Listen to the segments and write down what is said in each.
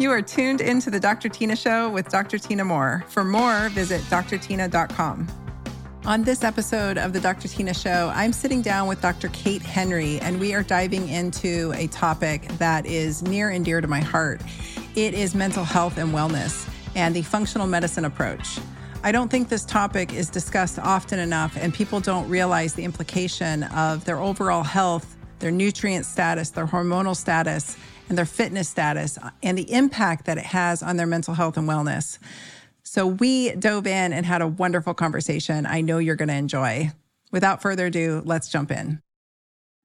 You are tuned into the Dr. Tyna Show with Dr. Tyna Moore. For more, visit drtyna.com. On this episode of the Dr. Tyna Show, I'm sitting down with Dr. Kate Henry, and we are diving into a topic that is near and dear to my heart. It is mental health and wellness and the functional medicine approach. I don't think this topic is discussed often enough, and people don't realize the implication of their overall health, their nutrient status, their hormonal status, and their fitness status, uh, and the impact that it has on their mental health and wellness. So we dove in and had a wonderful conversation. I know you're going to enjoy. Without further ado, let's jump in.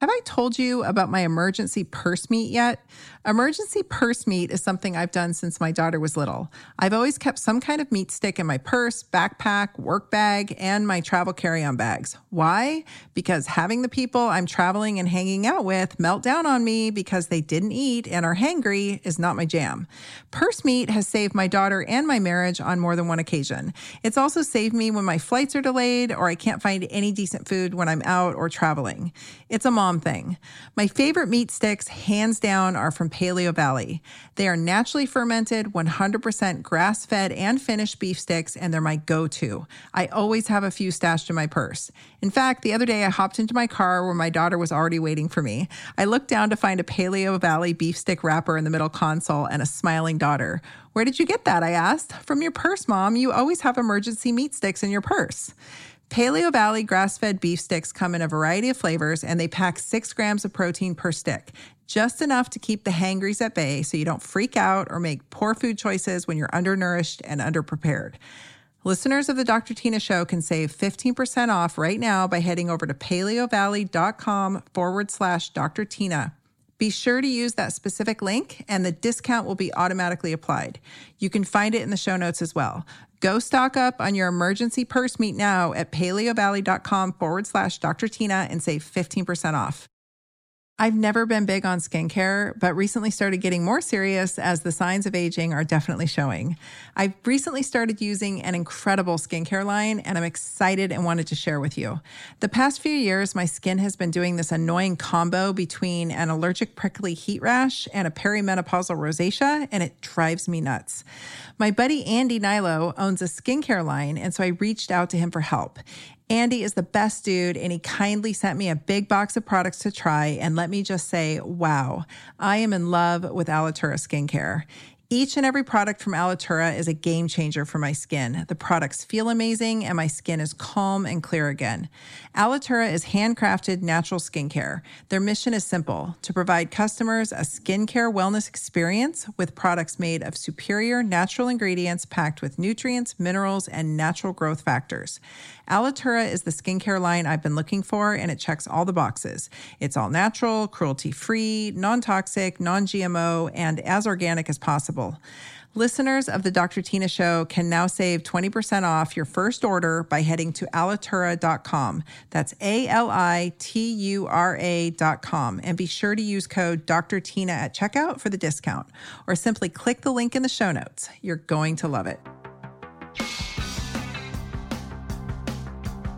Have I told you about my emergency purse meet yet? Emergency purse meet is something I've done since my daughter was little. I've always kept some kind of meat stick in my purse, backpack, work bag, and my travel carry on bags. Why? Because having the people I'm traveling and hanging out with melt down on me because they didn't eat and are hangry is not my jam. Purse meet has saved my daughter and my marriage on more than one occasion. It's also saved me when my flights are delayed or I can't find any decent food when I'm out or traveling. It's a mom thing. My favorite meat sticks, hands down, are from Paleo Valley. They are naturally fermented, 100% grass fed and finished beef sticks, and they're my go to. I always have a few stashed in my purse. In fact, the other day I hopped into my car where my daughter was already waiting for me. I looked down to find a Paleo Valley beef stick wrapper in the middle console and a smiling daughter. Where did you get that? I asked. From your purse, Mom. You always have emergency meat sticks in your purse. Paleo Valley grass fed beef sticks come in a variety of flavors and they pack six grams of protein per stick, just enough to keep the hangries at bay so you don't freak out or make poor food choices when you're undernourished and underprepared. Listeners of the Dr. Tyna Show can save 15% off right now by heading over to paleovalley.com forward slash Dr. Tyna. Be sure to use that specific link and the discount will be automatically applied. You can find it in the show notes as well. Go stock up on your emergency purse meet now at paleovalley.com forward slash Dr. Tyna and save 15% off. I've never been big on skincare, but recently started getting more serious as the signs of aging are definitely showing. I've recently started using an incredible skincare line and I'm excited and wanted to share with you. The past few years, my skin has been doing this annoying combo between an allergic prickly heat rash and a perimenopausal rosacea, and it drives me nuts. My buddy Andy Hnilo owns a skincare line, and so I reached out to him for help. Andy is the best dude, and he kindly sent me a big box of products to try. And let me just say, wow, I am in love with Alitura skincare. Each and every product from Alitura is a game changer for my skin. The products feel amazing and my skin is calm and clear again. Alitura is handcrafted natural skincare. Their mission is simple to provide customers a skincare wellness experience with products made of superior natural ingredients packed with nutrients, minerals, and natural growth factors. Alitura is the skincare line I've been looking for, and it checks all the boxes. It's all natural, cruelty free, non toxic, non GMO, and as organic as possible. Listeners of the Dr. Tyna Show can now save 20% off your first order by heading to alitura.com. That's A L I T U R A.com. And be sure to use code Dr. Tyna at checkout for the discount, or simply click the link in the show notes. You're going to love it.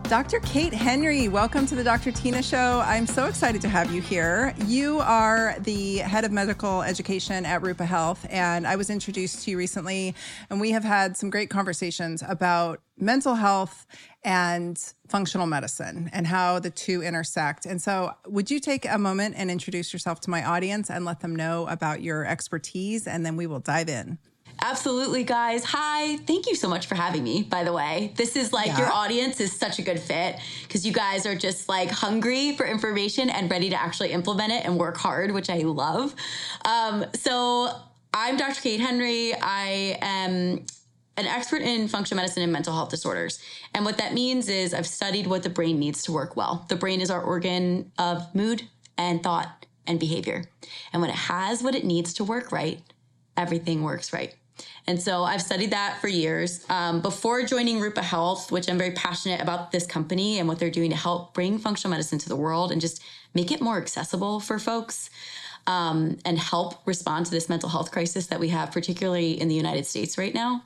Dr. Kate Henry, welcome to the Dr. Tyna Show. I'm so excited to have you here. You are the head of medical education at Rupa Health, and I was introduced to you recently, and we have had some great conversations about mental health and functional medicine and how the two intersect. And so, would you take a moment and introduce yourself to my audience and let them know about your expertise, and then we will dive in? Absolutely, guys. Hi. Thank you so much for having me, by the way. This is like yeah. your audience is such a good fit because you guys are just like hungry for information and ready to actually implement it and work hard, which I love. Um, so, I'm Dr. Kate Henry. I am an expert in functional medicine and mental health disorders. And what that means is I've studied what the brain needs to work well. The brain is our organ of mood and thought and behavior. And when it has what it needs to work right, everything works right. And so I've studied that for years. Um, before joining Rupa Health, which I'm very passionate about this company and what they're doing to help bring functional medicine to the world and just make it more accessible for folks um, and help respond to this mental health crisis that we have, particularly in the United States right now.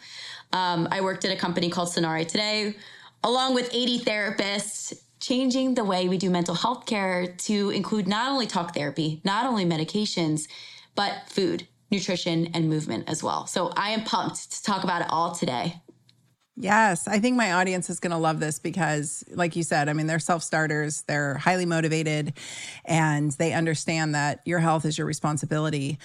Um, I worked at a company called Sanare Today, along with 80 therapists, changing the way we do mental health care to include not only talk therapy, not only medications, but food nutrition, and movement as well. So I am pumped to talk about it all today. Yes, I think my audience is going to love this because, like you said, I mean, they're self starters, they're highly motivated, and they understand that your health is your responsibility.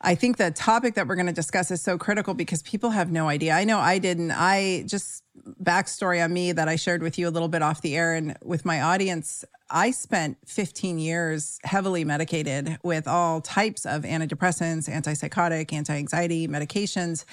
I think the topic that we're going to discuss is so critical because people have no idea. I know I didn't. I just backstory on me that I shared with you a little bit off the air and with my audience. I spent 15 years heavily medicated with all types of antidepressants, antipsychotic, anti anxiety medications.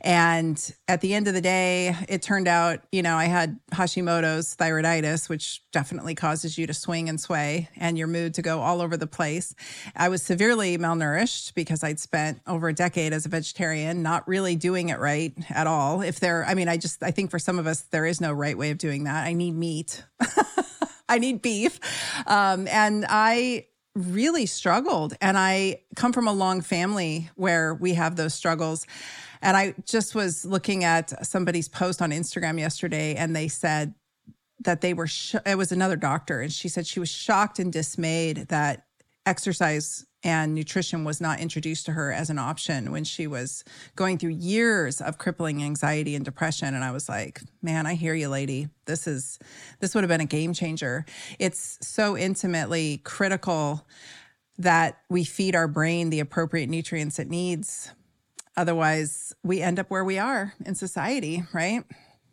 And at the end of the day, it turned out, you know, I had Hashimoto's thyroiditis, which definitely causes you to swing and sway and your mood to go all over the place. I was severely malnourished because I'd spent over a decade as a vegetarian, not really doing it right at all. If there, I mean, I just, I think for some of us, there is no right way of doing that. I need meat. I need beef. Um, and I really struggled. And I come from a long family where we have those struggles. And I just was looking at somebody's post on Instagram yesterday, and they said that they were, sh- it was another doctor, and she said she was shocked and dismayed that exercise and nutrition was not introduced to her as an option when she was going through years of crippling anxiety and depression. And i was like man i hear you lady. This is this would have been a game changer. It's so intimately critical that we feed our brain the appropriate nutrients it needs. Otherwise we end up where we are in society right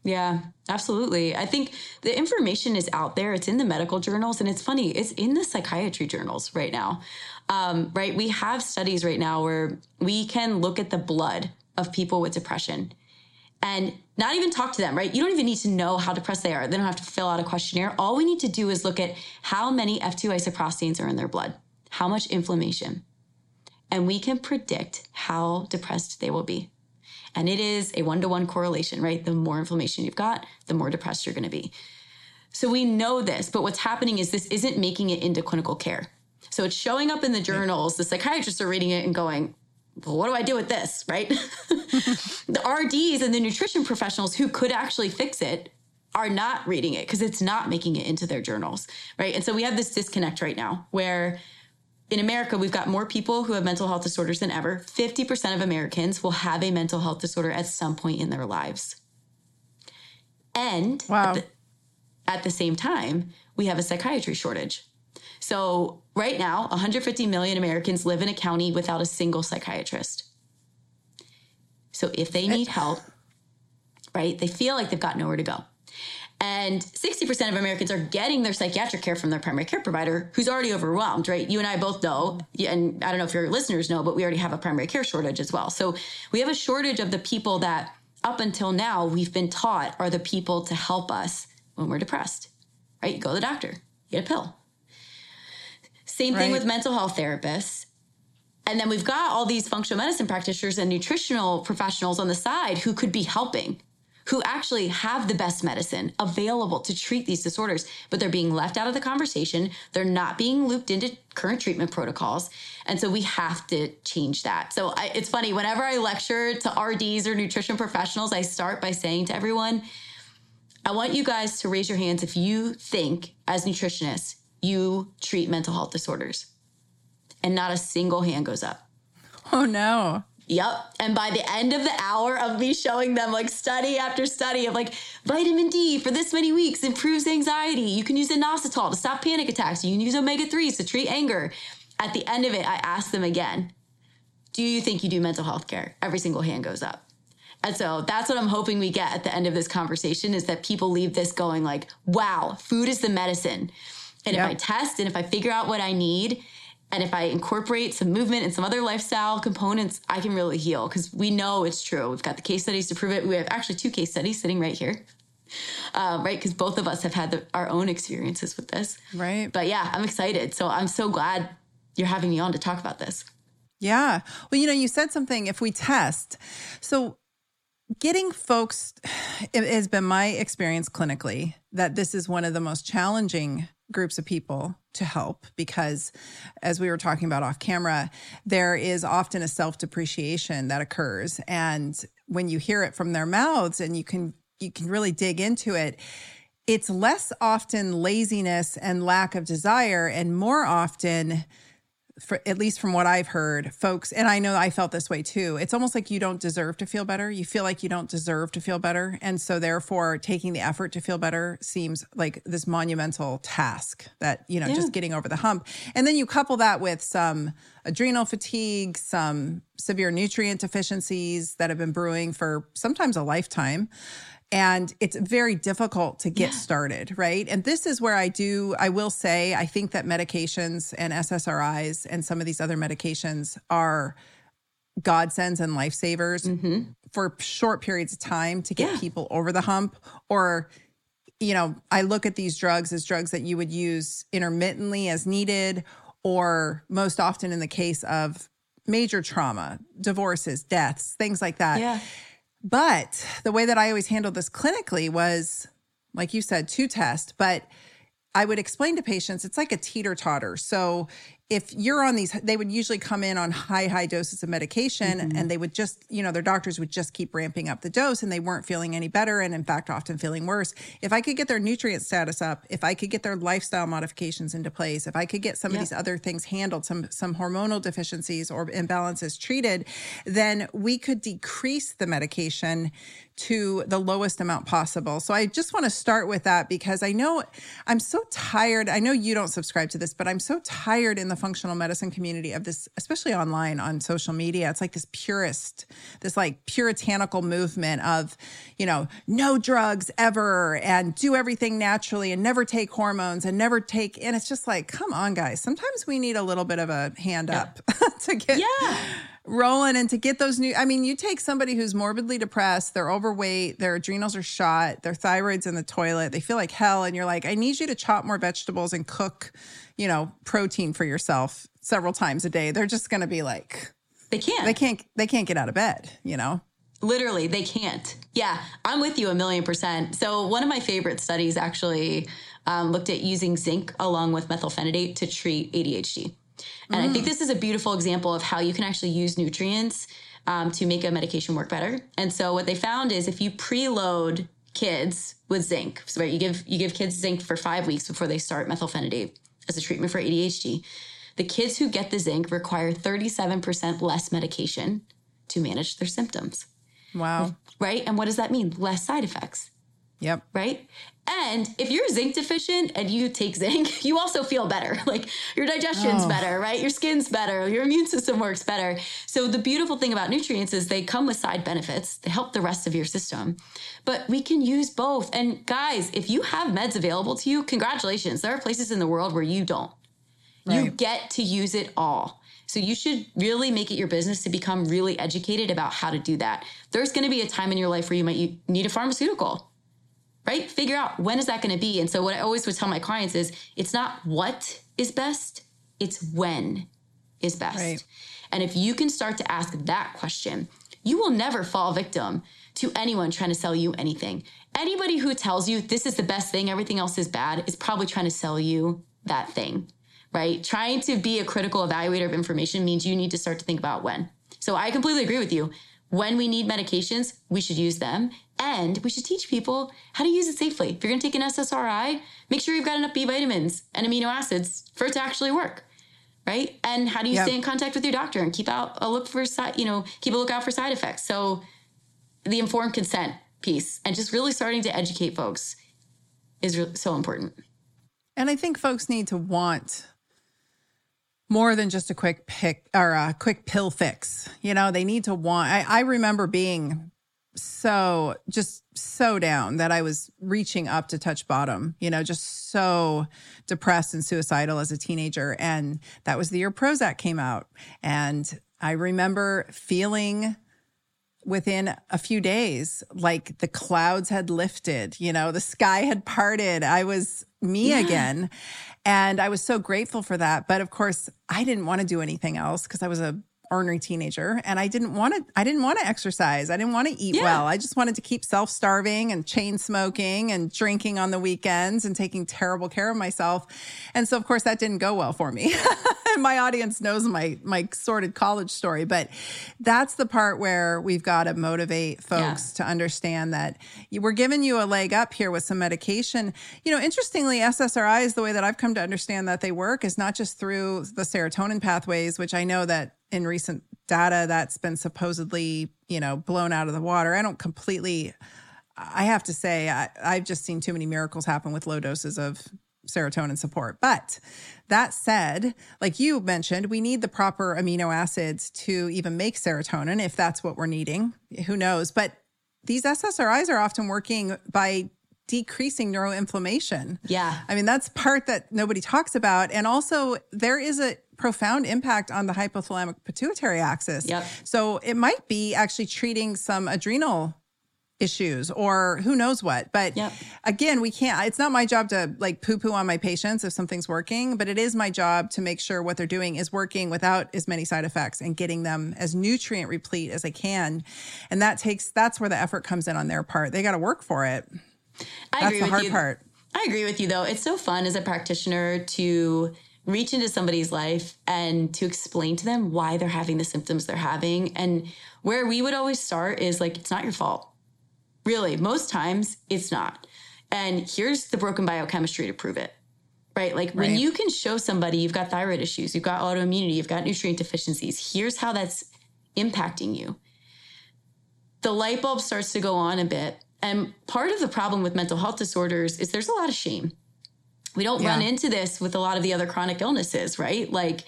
yeah, absolutely. I think the information is out there. It's in the medical journals, and it's funny, it's in the psychiatry journals right now. Um, right? We have studies right now where we can look at the blood of people with depression and not even talk to them, right? You don't even need to know how depressed they are. They don't have to fill out a questionnaire. All we need to do is look at how many F2 isoprostanes are in their blood, how much inflammation, and we can predict how depressed they will be. And it is a one to one correlation, right? The more inflammation you've got, the more depressed you're going to be. So we know this, but what's happening is this isn't making it into clinical care. So it's showing up in the journals. The psychiatrists are reading it and going, well, what do I do with this? Right? the RDs and the nutrition professionals who could actually fix it are not reading it because it's not making it into their journals. Right. And so we have this disconnect right now where in America, we've got more people who have mental health disorders than ever. 50% of Americans will have a mental health disorder at some point in their lives. And wow. at, the, at the same time, we have a psychiatry shortage. So, right now, 150 million Americans live in a county without a single psychiatrist. So, if they need help, right, they feel like they've got nowhere to go. And 60% of Americans are getting their psychiatric care from their primary care provider who's already overwhelmed, right? You and I both know, and I don't know if your listeners know, but we already have a primary care shortage as well. So we have a shortage of the people that up until now we've been taught are the people to help us when we're depressed, right? You go to the doctor, you get a pill. Same right. thing with mental health therapists. And then we've got all these functional medicine practitioners and nutritional professionals on the side who could be helping who actually have the best medicine available to treat these disorders, but they're being left out of the conversation. They're not being looped into current treatment protocols. And so we have to change that. So I, it's funny, whenever I lecture to RDs or nutrition professionals, I start by saying to everyone, I want you guys to raise your hands if you think, as nutritionists, you treat mental health disorders. And not a single hand goes up. Oh, no. Yep. And by the end of the hour of me showing them like study after study of like vitamin D for this many weeks improves anxiety. You can use inositol to stop panic attacks. You can use omega 3s to treat anger. At the end of it, I ask them again, do you think you do mental health care? Every single hand goes up. And so that's what I'm hoping we get at the end of this conversation is that people leave this going like, wow, food is the medicine. And yep. if I test and if I figure out what I need and if I incorporate some movement and some other lifestyle components, I can really heal because we know it's true. We've got the case studies to prove it. We have actually two case studies sitting right here. Uh, right, because both of us have had the, our own experiences with this. Right. But yeah, I'm excited. So I'm so glad you're having me on to talk about this. Yeah. Well, you know, you said something if we test. So getting folks, it has been my experience clinically that this is one of the most challenging groups of people to help because as we were talking about off camera there is often a self-depreciation that occurs. And when you hear it from their mouths and you can you can really dig into it it's less often laziness and lack of desire and more often for at least from what I've heard, folks, and I know I felt this way too. It's almost like you don't deserve to feel better. You feel like you don't deserve to feel better, and so therefore, taking the effort to feel better seems like this monumental task that you know yeah. just getting over the hump. And then you couple that with some adrenal fatigue, some severe nutrient deficiencies that have been brewing for sometimes a lifetime and it's very difficult to get yeah. started, right? And this is where I do, I will say, I think that medications and SSRIs and some of these other medications are godsends and lifesavers mm-hmm. for short periods of time to get yeah. people over the hump or you know i look at these drugs as drugs that you would use intermittently as needed or most often in the case of major trauma divorces deaths things like that yeah but the way that I always handled this clinically was, like you said, to test. But I would explain to patients it's like a teeter totter. So if you're on these, they would usually come in on high, high doses of medication mm-hmm. and they would just, you know, their doctors would just keep ramping up the dose and they weren't feeling any better. And in fact, often feeling worse. If I could get their nutrient status up, if I could get their lifestyle modifications into place, if I could get some yep. of these other things handled, some, some hormonal deficiencies or imbalances treated, then we could decrease the medication to the lowest amount possible. So I just want to start with that because I know I'm so tired. I know you don't subscribe to this, but I'm so tired in the functional medicine community of this, especially online on social media. It's like this purist, this like puritanical movement of, you know, no drugs ever and do everything naturally and never take hormones and never take. And it's just like, come on, guys. Sometimes we need a little bit of a hand yeah. up to get. Yeah rolling and to get those new I mean you take somebody who's morbidly depressed, they're overweight, their adrenals are shot, their thyroid's in the toilet, they feel like hell and you're like I need you to chop more vegetables and cook, you know, protein for yourself several times a day. They're just going to be like they can't. They can't they can't get out of bed, you know. Literally, they can't. Yeah, I'm with you a million percent. So, one of my favorite studies actually um, looked at using zinc along with methylphenidate to treat ADHD. And mm. I think this is a beautiful example of how you can actually use nutrients um, to make a medication work better. And so what they found is if you preload kids with zinc, so right, you give you give kids zinc for five weeks before they start methylphenidate as a treatment for ADHD. The kids who get the zinc require 37% less medication to manage their symptoms. Wow. Right? And what does that mean? Less side effects. Yep. Right? And if you're zinc deficient and you take zinc, you also feel better. Like your digestion's oh. better, right? Your skin's better, your immune system works better. So the beautiful thing about nutrients is they come with side benefits. They help the rest of your system. But we can use both. And guys, if you have meds available to you, congratulations. There are places in the world where you don't. Right. You get to use it all. So you should really make it your business to become really educated about how to do that. There's going to be a time in your life where you might need a pharmaceutical right? Figure out when is that going to be. And so what I always would tell my clients is it's not what is best, it's when is best. Right. And if you can start to ask that question, you will never fall victim to anyone trying to sell you anything. Anybody who tells you this is the best thing, everything else is bad, is probably trying to sell you that thing, right? Trying to be a critical evaluator of information means you need to start to think about when. So I completely agree with you. When we need medications, we should use them. And we should teach people how to use it safely. If you're going to take an SSRI, make sure you've got enough B vitamins and amino acids for it to actually work. Right. And how do you yep. stay in contact with your doctor and keep out a look for side, you know, keep a lookout for side effects. So the informed consent piece and just really starting to educate folks is so important. And I think folks need to want more than just a quick pick or a quick pill fix. You know, they need to want. I, I remember being so just so down that I was reaching up to touch bottom, you know, just so depressed and suicidal as a teenager. And that was the year Prozac came out. And I remember feeling within a few days like the clouds had lifted, you know, the sky had parted. I was me yeah. again. And I was so grateful for that. But of course, I didn't want to do anything else because I was a ornery teenager and I didn't want to I didn't want to exercise. I didn't want to eat yeah. well. I just wanted to keep self-starving and chain smoking and drinking on the weekends and taking terrible care of myself. And so of course that didn't go well for me. my audience knows my my sordid college story, but that's the part where we've got to motivate folks yeah. to understand that we're giving you a leg up here with some medication. You know, interestingly SSRIs the way that I've come to understand that they work is not just through the serotonin pathways, which I know that in recent data that's been supposedly, you know, blown out of the water. I don't completely, I have to say, I, I've just seen too many miracles happen with low doses of serotonin support. But that said, like you mentioned, we need the proper amino acids to even make serotonin if that's what we're needing. Who knows? But these SSRIs are often working by decreasing neuroinflammation. Yeah. I mean, that's part that nobody talks about. And also, there is a profound impact on the hypothalamic pituitary axis. Yep. So it might be actually treating some adrenal issues or who knows what. But yep. again, we can't, it's not my job to like poo poo on my patients if something's working, but it is my job to make sure what they're doing is working without as many side effects and getting them as nutrient replete as I can. And that takes, that's where the effort comes in on their part. They got to work for it. I that's agree the with hard you. part. I agree with you though. It's so fun as a practitioner to reach into somebody's life and to explain to them why they're having the symptoms they're having. And where we would always start is like, it's not your fault. Really, most times it's not. And here's the broken biochemistry to prove it. Right? Like right. when you can show somebody you've got thyroid issues, you've got autoimmunity, you've got nutrient deficiencies, here's how that's impacting you. The light bulb starts to go on a bit. And part of the problem with mental health disorders is there's a lot of shame we don't yeah. run into this with a lot of the other chronic illnesses, right? Like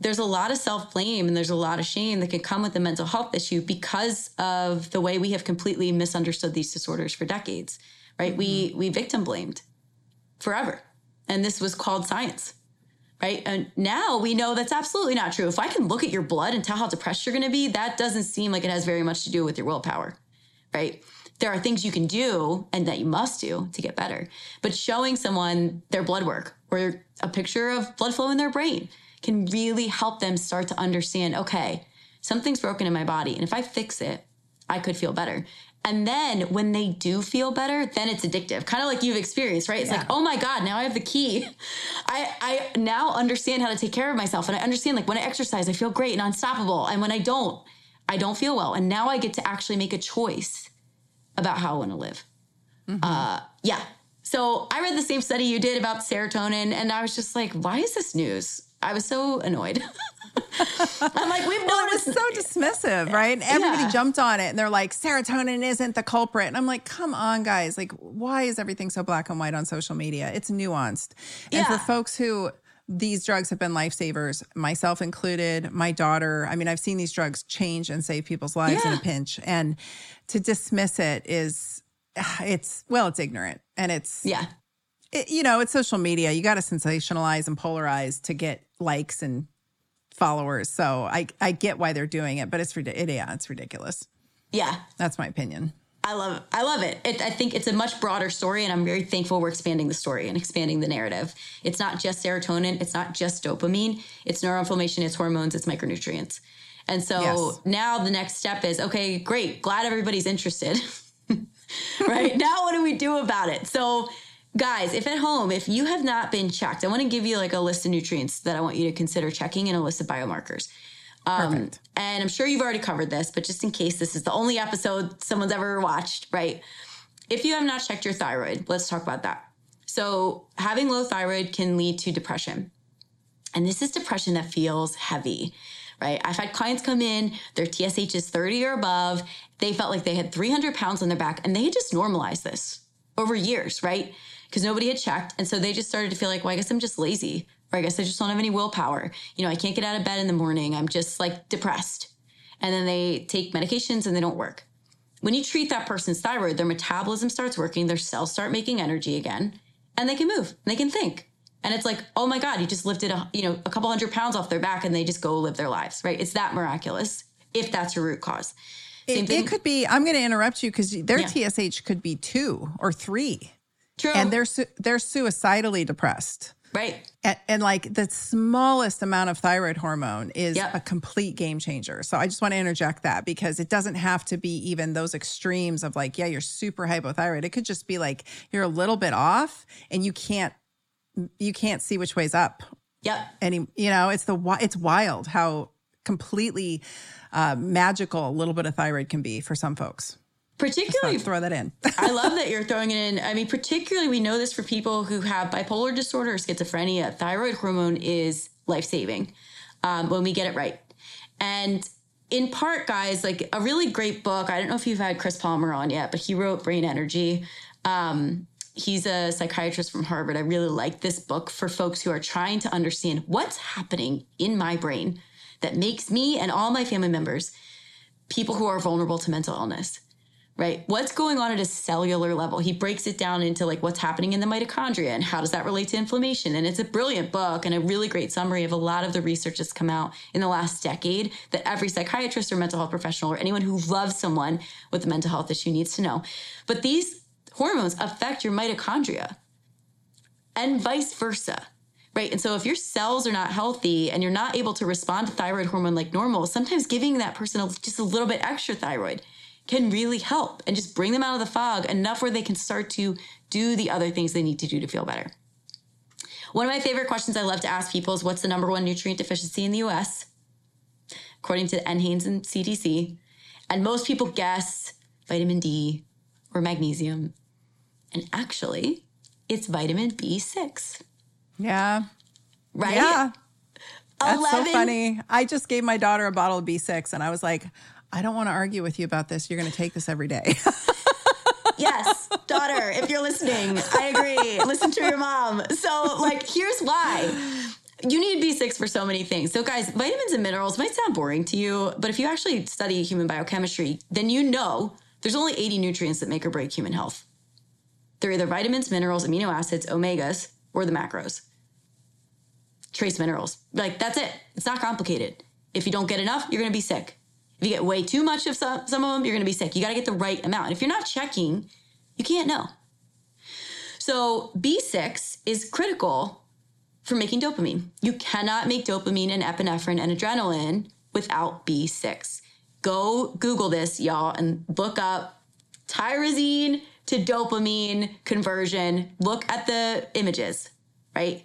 there's a lot of self blame and there's a lot of shame that can come with the mental health issue because of the way we have completely misunderstood these disorders for decades, right? Mm-hmm. We we victim blamed forever, and this was called science, right? And now we know that's absolutely not true. If I can look at your blood and tell how depressed you're going to be, that doesn't seem like it has very much to do with your willpower, right? There are things you can do and that you must do to get better. But showing someone their blood work or a picture of blood flow in their brain can really help them start to understand okay, something's broken in my body. And if I fix it, I could feel better. And then when they do feel better, then it's addictive. Kind of like you've experienced, right? It's yeah. like, oh my God, now I have the key. I, I now understand how to take care of myself. And I understand like when I exercise, I feel great and unstoppable. And when I don't, I don't feel well. And now I get to actually make a choice about how I want to live. Mm-hmm. Uh, yeah. So I read the same study you did about serotonin, and I was just like, why is this news? I was so annoyed. I'm like, we've well, noticed. It was so dismissive, right? And everybody yeah. jumped on it and they're like, serotonin isn't the culprit. And I'm like, come on, guys. Like, why is everything so black and white on social media? It's nuanced. And yeah. for folks who, these drugs have been lifesavers, myself included, my daughter. I mean, I've seen these drugs change and save people's lives yeah. in a pinch. And to dismiss it is it's well it's ignorant. And it's yeah. it, you know it's social media. You got to sensationalize and polarize to get likes and followers. So i i get why they're doing it but it's it, yeah it's ridiculous. Yeah. That's my opinion I love it. I love it. it. I think it's a much broader story, and I'm very thankful we're expanding the story and expanding the narrative. It's not just serotonin, it's not just dopamine, it's neuroinflammation, it's hormones, it's micronutrients. And so yes. now the next step is okay, great, glad everybody's interested. right? now, what do we do about it? So, guys, if at home, if you have not been checked, I want to give you like a list of nutrients that I want you to consider checking and a list of biomarkers. Um. And I'm sure you've already covered this, but just in case this is the only episode someone's ever watched, right? If you have not checked your thyroid, let's talk about that. So, having low thyroid can lead to depression. And this is depression that feels heavy right? I've had clients come in, their TSH is 30 or above. They felt like they had 300 pounds on their back and they had just normalized this over years, right? Because nobody had checked. And so they just started to feel like, well, I guess I'm just lazy. Or I guess I just don't have any willpower. You know, I can't get out of bed in the morning. I'm just like depressed. And then they take medications and they don't work. When you treat that person's thyroid, their metabolism starts working, their cells start making energy again, and they can move, and they can think. And it's like, oh my God, you just lifted a, you know, a couple hundred pounds off their back and they just go live their lives, right? It's that miraculous if that's your root cause. It, it, could be, I'm going to interrupt you because their yeah. TSH could be two or three. True. And they're, they're suicidally depressed. Right. And, and, like the smallest amount of thyroid hormone is yep. a complete game changer. So I just want to interject that because it doesn't have to be even those extremes of like, yeah, you're super hypothyroid. It could just be like you're a little bit off and you can't you can't see which way's up. Yep. Any you know, it's the it's wild how completely uh, magical a little bit of thyroid can be for some folks particularly throw that in. I love that you're throwing it in. I mean particularly we know this for people who have bipolar disorder or schizophrenia. Thyroid hormone is life-saving um, when we get it right. And in part guys like a really great book i don't know if you've had chris palmer on yet but he wrote brain energy. Um, he's a psychiatrist from harvard. I really like this book for folks who are trying to understand what's happening in my brain that makes me and all my family members people who are vulnerable to mental illness right? What's going on at a cellular level? He breaks it down into like what's happening in the mitochondria and how does that relate to inflammation. And it's a brilliant book and a really great summary of a lot of the research that's come out in the last decade that every psychiatrist or mental health professional or anyone who loves someone with a mental health issue needs to know. But these hormones affect your mitochondria and vice versa. Right. And so if your cells are not healthy and you're not able to respond to thyroid hormone like normal, sometimes giving that person just a little bit extra thyroid can really help and just bring them out of the fog enough where they can start to do the other things they need to do to feel better. One of my favorite questions I love to ask people is what's the number one nutrient deficiency in the US? According to NHANES and CDC. And most people guess vitamin D or magnesium. And actually, it's vitamin B6. Yeah. Right? Yeah. That's 11. so funny. I just gave my daughter a bottle of B6 and I was like, I don't want to argue with you about this. You're going to take this every day. yes, daughter, if you're listening, I agree. Listen to your mom. So, like, here's why. You need B6 for so many things. So, guys, vitamins and minerals might sound boring to you, but if you actually study human biochemistry, then you know there's only 80 nutrients that make or break human health. They're either vitamins, minerals, amino acids, omegas, or the macros. Trace minerals. Like, that's it. It's not complicated. If you don't get enough, you're going to be sick. If you get way too much of some, some of them, you're going to be sick. You got to get the right amount. And if you're not checking, you can't know. So B6 is critical for making dopamine. You cannot make dopamine and epinephrine and adrenaline without B6. Go Google this, y'all, and look up tyrosine to dopamine conversion. Look at the images, right?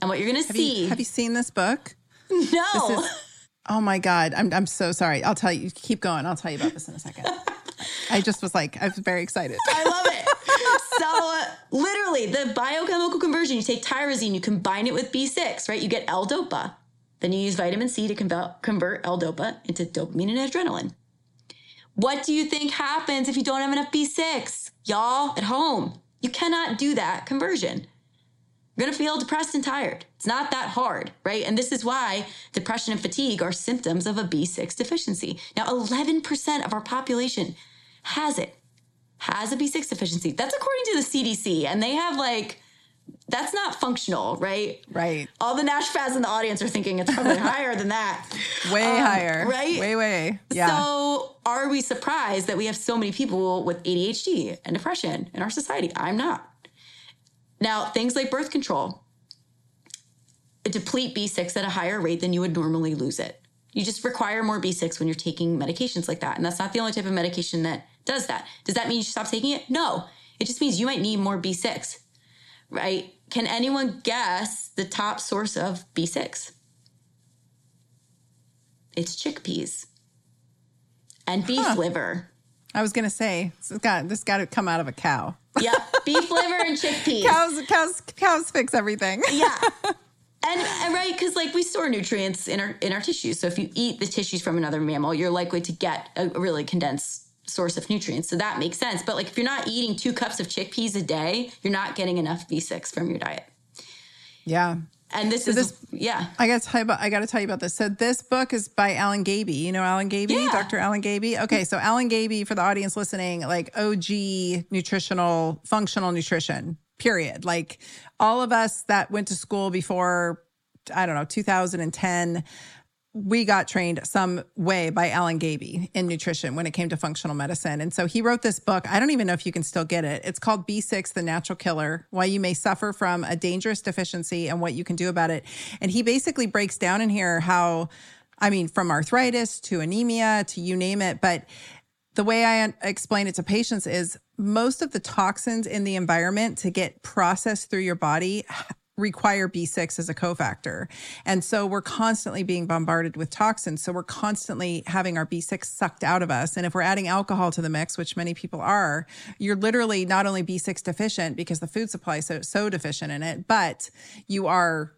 And what you're going to see. You, have you seen this book? No. Oh my God. I'm, I'm so sorry. I'll tell you. Keep going. I'll tell you about this in a second. I just was like, I was very excited. I love it. so, uh, literally, the biochemical conversion you take tyrosine, you combine it with B6, right? You get L dopa. Then you use vitamin C to convert L dopa into dopamine and adrenaline. What do you think happens if you don't have enough B6? Y'all at home, you cannot do that conversion. You're gonna feel depressed and tired. It's not that hard, right? And this is why depression and fatigue are symptoms of a B6 deficiency. Now, 11% of our population has it, has a B6 deficiency. That's according to the CDC. And they have like, that's not functional, right? Right. All the naturopaths in the audience are thinking it's probably higher than that. Way um, higher. Right? Way, way. Yeah. So are we surprised that we have so many people with ADHD and depression in our society? I'm not. Now, things like birth control deplete B6 at a higher rate than you would normally lose it. You just require more B6 when you're taking medications like that. And that's not the only type of medication that does that. Does that mean you should stop taking it? No. It just means you might need more B6, right? Can anyone guess the top source of B6? It's chickpeas and beef huh. liver. I was gonna say this got this got to come out of a cow. Yeah, beef liver and chickpeas. Cows, cows, cows fix everything. yeah, and, and right because like we store nutrients in our in our tissues. So if you eat the tissues from another mammal, you're likely to get a really condensed source of nutrients. So that makes sense. But like if you're not eating two cups of chickpeas a day, you're not getting enough B6 from your diet. Yeah. And this so is this, yeah. I got to tell you about I got to tell you about this. So this book is by Alan Gaby. You know Alan Gaby, yeah. Dr. Alan Gaby. Okay, so Alan Gaby for the audience listening, like OG nutritional functional nutrition. Period. Like all of us that went to school before I don't know 2010 we got trained some way by Alan Gaby in nutrition when it came to functional medicine. And so he wrote this book. I don't even know if you can still get it. It's called B6, The Natural Killer Why You May Suffer from a Dangerous Deficiency and What You Can Do About It. And he basically breaks down in here how, I mean, from arthritis to anemia to you name it. But the way I explain it to patients is most of the toxins in the environment to get processed through your body require B6 as a cofactor. And so we're constantly being bombarded with toxins. So we're constantly having our B6 sucked out of us. And if we're adding alcohol to the mix, which many people are, you're literally not only B6 deficient because the food supply is so, so deficient in it, but you are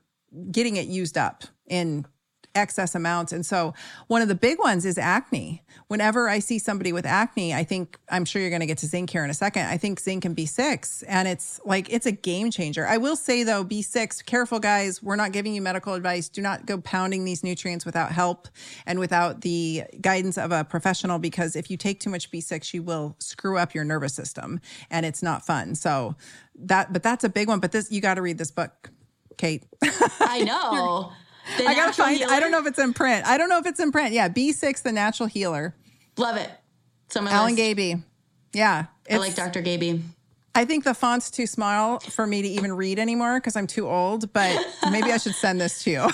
getting it used up in excess amounts. And so one of the big ones is acne. Whenever I see somebody with acne, I think I'm sure you're going to get to zinc here in a second. I think zinc and B6 and it's like it's a game changer. I will say though B6, careful guys, we're not giving you medical advice. Do not go pounding these nutrients without help and without the guidance of a professional because if you take too much B6, you will screw up your nervous system and it's not fun. So that but that's a big one, but this you got to read this book. Kate. I know. I gotta find. Healer? I don't know if it's in print. I don't know if it's in print. Yeah, B6, the natural healer. Love it. Someone Alan Gaby. Yeah, I like Dr. Gaby. I think the font's too small for me to even read anymore because I'm too old. But maybe I should send this to you. yeah,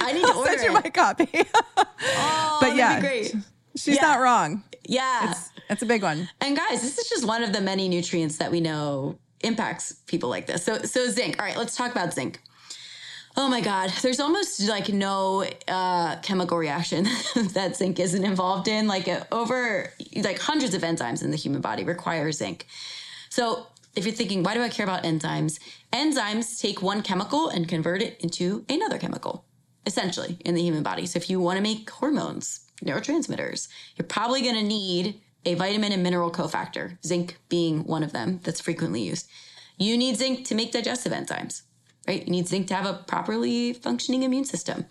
I need to I'll order send you my copy. oh, but yeah, great. She's yeah. not wrong. Yeah, it's, it's a big one. And guys, this is just one of the many nutrients that we know impacts people like this. So, so zinc. All right, let's talk about zinc. Oh my God. There's almost like no uh, chemical reaction that zinc isn't involved in. Like uh, over like hundreds of enzymes in the human body require zinc. So if you're thinking, why do I care about enzymes? Enzymes take one chemical and convert it into another chemical, essentially, in the human body. So if you want to make hormones, neurotransmitters, you're probably going to need a vitamin and mineral cofactor, zinc being one of them that's frequently used. You need zinc to make digestive enzymes right? You need zinc to have a properly functioning immune system.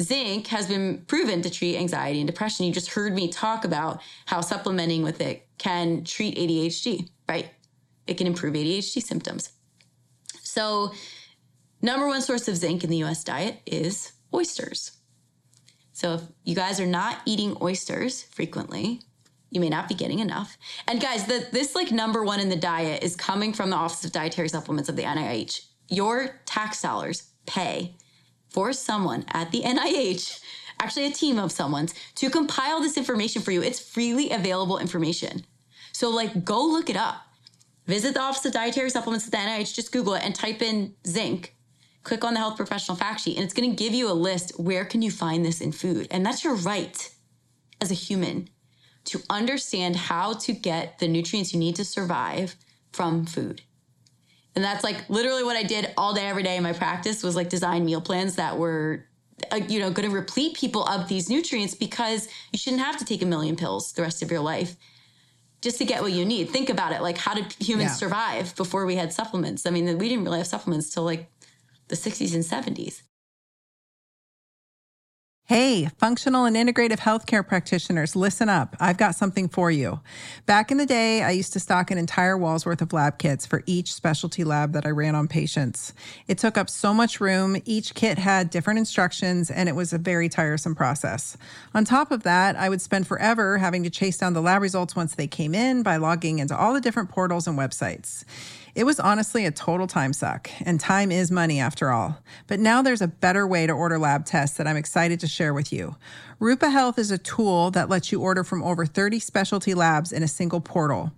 Zinc has been proven to treat anxiety and depression. You just heard me talk about how supplementing with it can treat ADHD, right? It can improve ADHD symptoms. So, number one source of zinc in the US diet is oysters. So, if you guys are not eating oysters frequently, you may not be getting enough. And guys, the, this like number one in the diet is coming from the Office of Dietary Supplements of the NIH your tax dollars pay for someone at the NIH, actually a team of someone's, to compile this information for you. It's freely available information. So, like, go look it up. Visit the Office of Dietary Supplements at the NIH, just Google it and type in zinc. Click on the health professional fact sheet, and it's going to give you a list where can you find this in food. And that's your right as a human to understand how to get the nutrients you need to survive from food. And that's like literally what I did all day, every day in my practice was like design meal plans that were, uh, you know, going to replete people of these nutrients because you shouldn't have to take a million pills the rest of your life just to get what you need. Think about it. Like, how did humans yeah. survive before we had supplements? I mean, we didn't really have supplements till like the 60s and 70s. Hey, functional and integrative healthcare practitioners, listen up. I've got something for you. Back in the day, I used to stock an entire wall's worth of lab kits for each specialty lab that I ran on patients. It took up so much room. Each kit had different instructions, and it was a very tiresome process. On top of that, I would spend forever having to chase down the lab results once they came in by logging into all the different portals and websites. It was honestly a total time suck, and time is money after all. But now there's a better way to order lab tests that I'm excited to share with you. Rupa Health is a tool that lets you order from over 30 specialty labs in a single portal.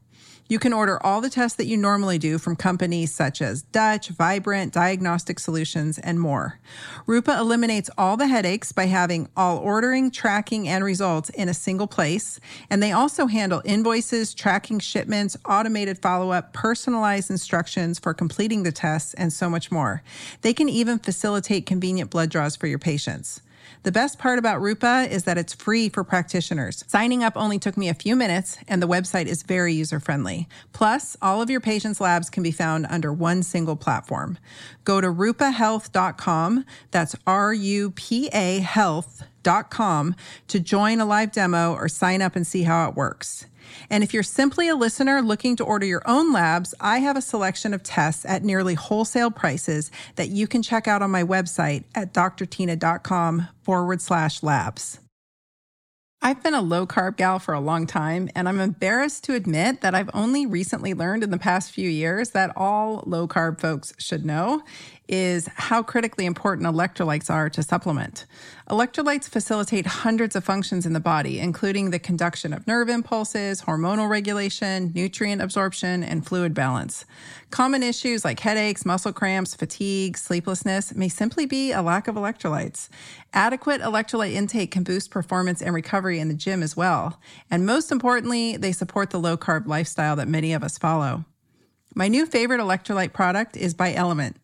You can order all the tests that you normally do from companies such as Dutch, Vibrant, Diagnostic Solutions, and more. Rupa eliminates all the headaches by having all ordering, tracking, and results in a single place. And they also handle invoices, tracking shipments, automated follow up, personalized instructions for completing the tests, and so much more. They can even facilitate convenient blood draws for your patients. The best part about Rupa is that it's free for practitioners. Signing up only took me a few minutes, and the website is very user friendly. Plus, all of your patients' labs can be found under one single platform. Go to rupahealth.com, that's R U P A health.com, to join a live demo or sign up and see how it works. And if you're simply a listener looking to order your own labs, I have a selection of tests at nearly wholesale prices that you can check out on my website at drtyna.com forward slash labs. I've been a low carb gal for a long time, and I'm embarrassed to admit that I've only recently learned in the past few years that all low carb folks should know is how critically important electrolytes are to supplement. Electrolytes facilitate hundreds of functions in the body, including the conduction of nerve impulses, hormonal regulation, nutrient absorption, and fluid balance. Common issues like headaches, muscle cramps, fatigue, sleeplessness may simply be a lack of electrolytes. Adequate electrolyte intake can boost performance and recovery in the gym as well. And most importantly, they support the low carb lifestyle that many of us follow. My new favorite electrolyte product is by LMNT.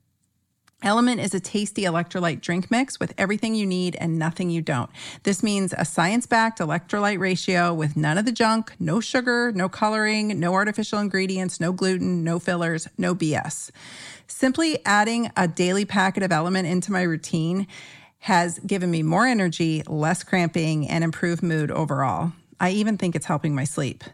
LMNT is a tasty electrolyte drink mix with everything you need and nothing you don't. This means a science backed electrolyte ratio with none of the junk, no sugar, no coloring, no artificial ingredients, no gluten, no fillers, no BS. Simply adding a daily packet of LMNT into my routine has given me more energy, less cramping, and improved mood overall. I even think it's helping my sleep.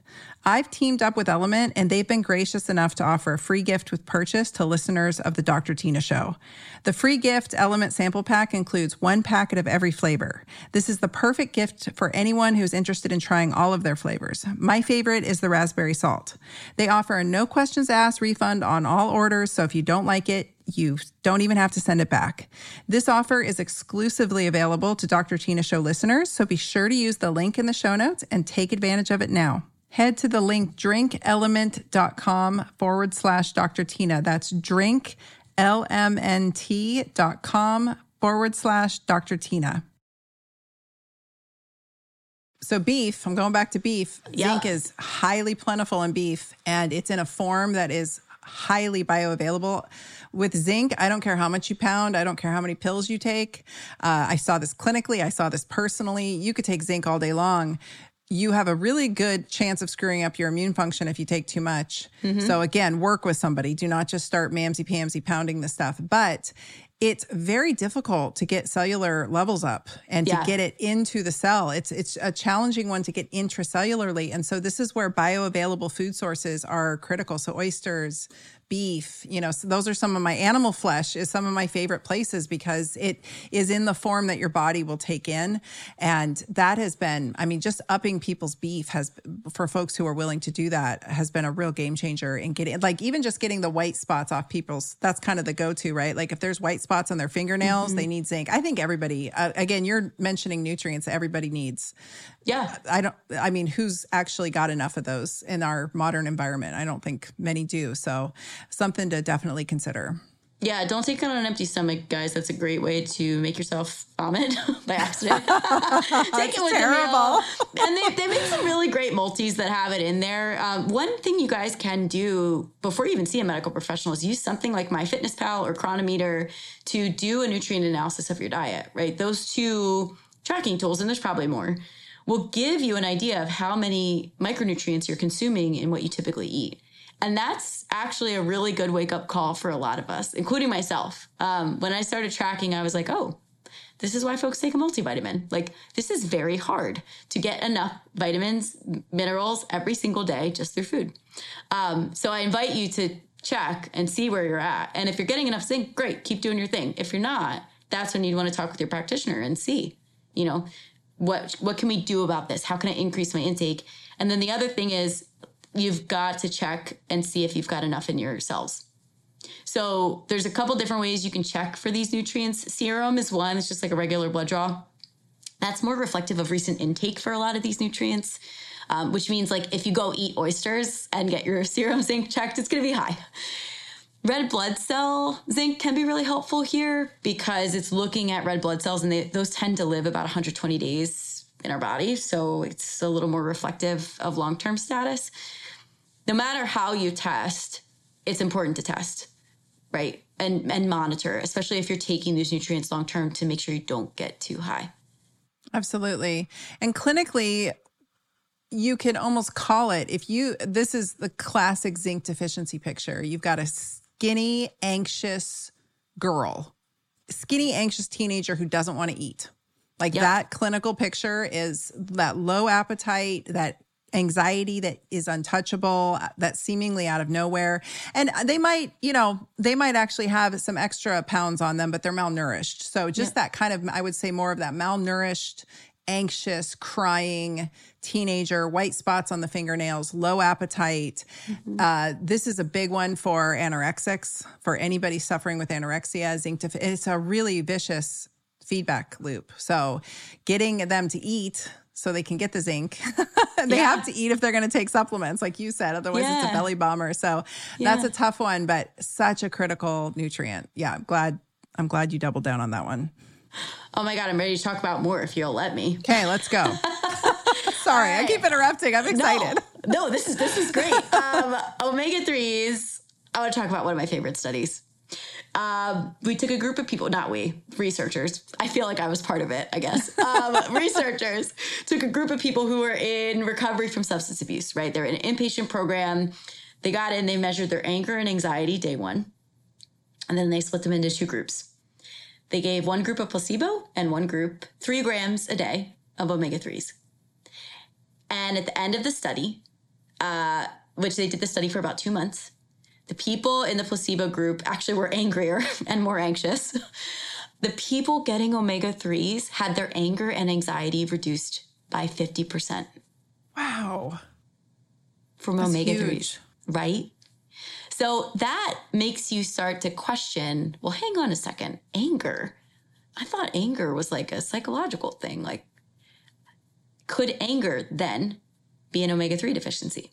I've teamed up with LMNT and they've been gracious enough to offer a free gift with purchase to listeners of the Dr. Tyna Show. The free gift LMNT sample pack includes one packet of every flavor. This is the perfect gift for anyone who's interested in trying all of their flavors. My favorite is the raspberry salt. They offer a no questions asked refund on all orders, so if you don't like it, you don't even have to send it back. This offer is exclusively available to Dr. Tyna Show listeners, so be sure to use the link in the show notes and take advantage of it now head to the link drinklmnt.com forward slash Dr. Tyna. That's drinklmnt.com forward slash Dr. Tyna. So, beef, I'm going back to beef. Yeah. Zinc is highly plentiful in beef and it's in a form that is highly bioavailable. With zinc, I don't care how much you pound, I don't care how many pills you take. Uh, I saw this clinically, I saw this personally. You could take zinc all day long you have a really good chance of screwing up your immune function if you take too much. Mm-hmm. So again, work with somebody. Do not just start mamsy pamsy pounding the stuff. But it's very difficult to get cellular levels up and yeah. to get it into the cell. It's it's a challenging one to get intracellularly. And so this is where bioavailable food sources are critical. So oysters, beef you know so those are some of my animal flesh is some of my favorite places because it is in the form that your body will take in. And that has been i mean just upping people's beef has for folks who are willing to do that has been a real game changer in getting like even just getting the white spots off people's that's kind of the go-to right? Like if there's white spots on their fingernails mm-hmm. they need zinc. I think everybody uh, again you're mentioning nutrients everybody needs yeah i don't i mean who's actually got enough of those in our modern environment i don't think many do so something to definitely consider. Yeah, don't take it on an empty stomach, guys. That's a great way to make yourself vomit by accident. take it with terrible. and they, they make some really great multis that have it in there. Um, one thing you guys can do before you even see a medical professional is use something like MyFitnessPal or Cronometer to do a nutrient analysis of your diet, right? Those two tracking tools, and there's probably more, will give you an idea of how many micronutrients you're consuming in what you typically eat. And that's actually a really good wake up call for a lot of us, including myself. Um, when I started tracking, I was like, oh, this is why folks take a multivitamin. Like, this is very hard to get enough vitamins, minerals every single day just through food. Um, so I invite you to check and see where you're at. And if you're getting enough zinc, great, keep doing your thing. If you're not, that's when you'd want to talk with your practitioner and see, you know, what what can we do about this? How can I increase my intake? And then the other thing is you've got to check and see if you've got enough in your cells. So there's a couple different ways you can check for these nutrients. Serum is one, it's just like a regular blood draw. That's more reflective of recent intake for a lot of these nutrients, um, which means like if you go eat oysters and get your serum zinc checked, it's gonna be high. Red blood cell zinc can be really helpful here because it's looking at red blood cells and they, those tend to live about 120 days in our body. So it's a little more reflective of long term status no matter how you test, it's important to test, right? And and monitor, especially if you're taking these nutrients long term to make sure you don't get too high. Absolutely. And clinically, you can almost call it if you this is the classic zinc deficiency picture. You've got a skinny, anxious girl, skinny, anxious teenager who doesn't want to eat. Like yep. that clinical picture is that low appetite, that anxiety that is untouchable, uh, that's seemingly out of nowhere. And uh, they might, you know, they might actually have some extra pounds on them, but they're malnourished. So just yeah. that kind of, I would say more of that malnourished, anxious, crying teenager, white spots on the fingernails, low appetite. Mm-hmm. Uh, this is a big one for anorexics, for anybody suffering with anorexia. Zinc, def- it's a really vicious feedback loop. So getting them to eat so they can get the zinc. they yeah. have to eat if they're going to take supplements, like you said. Otherwise, yeah. it's a belly bomber. So yeah. that's a tough one, but such a critical nutrient. Yeah, I'm glad. I'm glad you doubled down on that one. Oh my god, I'm ready to talk about more if you'll let me. Okay, let's go. Sorry, right. I keep interrupting. I'm excited. No, no this is this is great. um, omega threes. I want to talk about one of my favorite studies. Um, we took a group of people, not we, researchers. I feel like I was part of it, I guess. Um, researchers took a group of people who were in recovery from substance abuse, right? They're in an inpatient program. They got in, they measured their anger and anxiety day one, and then they split them into two groups. They gave one group a placebo and one group three grams a day of omega 3s. And at the end of the study, uh, which they did the study for about two months, the people in the placebo group actually were angrier and more anxious. The people getting omega 3s had their anger and anxiety reduced by 50%. Wow. From omega 3s, right? So that makes you start to question well, hang on a second, anger. I thought anger was like a psychological thing. Like, could anger then be an omega 3 deficiency?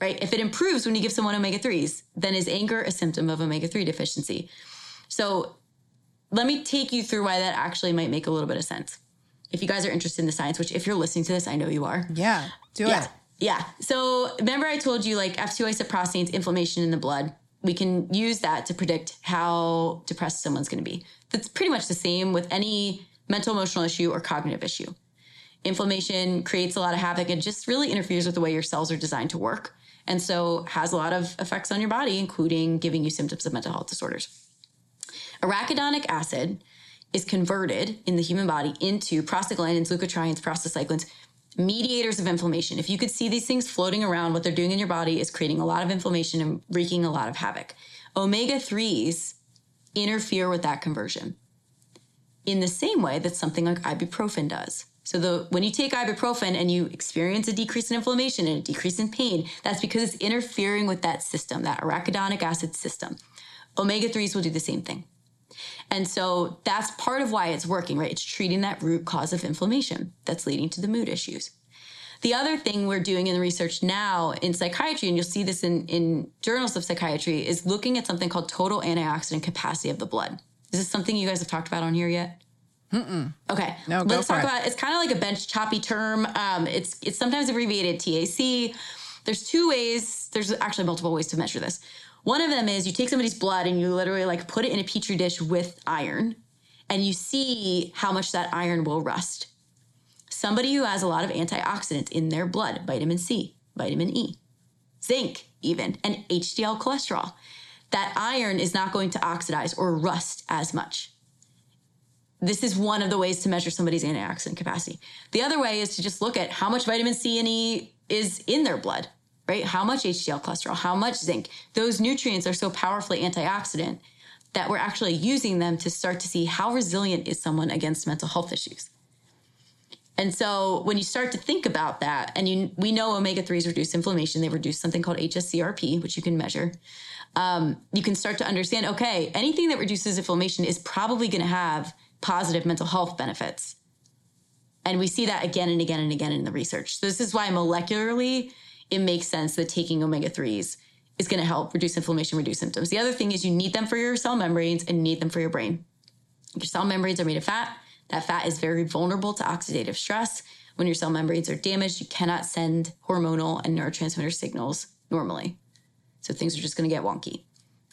right? If it improves when you give someone omega 3s, then is anger a symptom of omega 3 deficiency? So let me take you through why that actually might make a little bit of sense. If you guys are interested in the science, which if you're listening to this, I know you are. Yeah, do yeah, it. Yeah. So remember, I told you like F2 isoprostane's inflammation in the blood. We can use that to predict how depressed someone's going to be. That's pretty much the same with any mental emotional issue or cognitive issue. Inflammation creates a lot of havoc and just really interferes with the way your cells are designed to work and so has a lot of effects on your body, including giving you symptoms of mental health disorders. Arachidonic acid is converted in the human body into prostaglandins, leukotrienes, prostacyclins, mediators of inflammation. If you could see these things floating around, what they're doing in your body is creating a lot of inflammation and wreaking a lot of havoc. Omega 3s interfere with that conversion in the same way that something like ibuprofen does. So the when you take ibuprofen and you experience a decrease in inflammation and a decrease in pain, that's because it's interfering with that system, that arachidonic acid system. Omega 3s will do the same thing. And so that's part of why it's working, right? It's treating that root cause of inflammation that's leading to the mood issues. The other thing we're doing in the research now in psychiatry, and you'll see this in, in journals of psychiatry, is looking at something called total antioxidant capacity of the blood. Is this something you guys have talked about on here yet? Mm-mm. Okay. No, let's talk it. about. It's kind of like a bench choppy term. Um, it's it's sometimes abbreviated TAC. There's two ways. There's actually multiple ways to measure this. One of them is you take somebody's blood and you literally like put it in a petri dish with iron, and you see how much that iron will rust. Somebody who has a lot of antioxidants in their blood, vitamin C, vitamin E, zinc, even, and HDL cholesterol, that iron is not going to oxidize or rust as much this is one of the ways to measure somebody's antioxidant capacity. The other way is to just look at how much vitamin C and E is in their blood, right? How much HDL cholesterol, how much zinc. Those nutrients are so powerfully antioxidant that we're actually using them to start to see how resilient is someone against mental health issues. And so when you start to think about that, and you, we know omega 3s reduce inflammation, they reduce something called HSCRP, which you can measure. Um, you can start to understand okay, anything that reduces inflammation is probably going to have positive mental health benefits. And we see that again and again and again in the research. So this is why molecularly it makes sense that taking omega 3s is going to help reduce inflammation, reduce symptoms. The other thing is you need them for your cell membranes and you need them for your brain. Your cell membranes are made of fat. That fat is very vulnerable to oxidative stress. When your cell membranes are damaged, you cannot send hormonal and neurotransmitter signals normally. So things are just going to get wonky.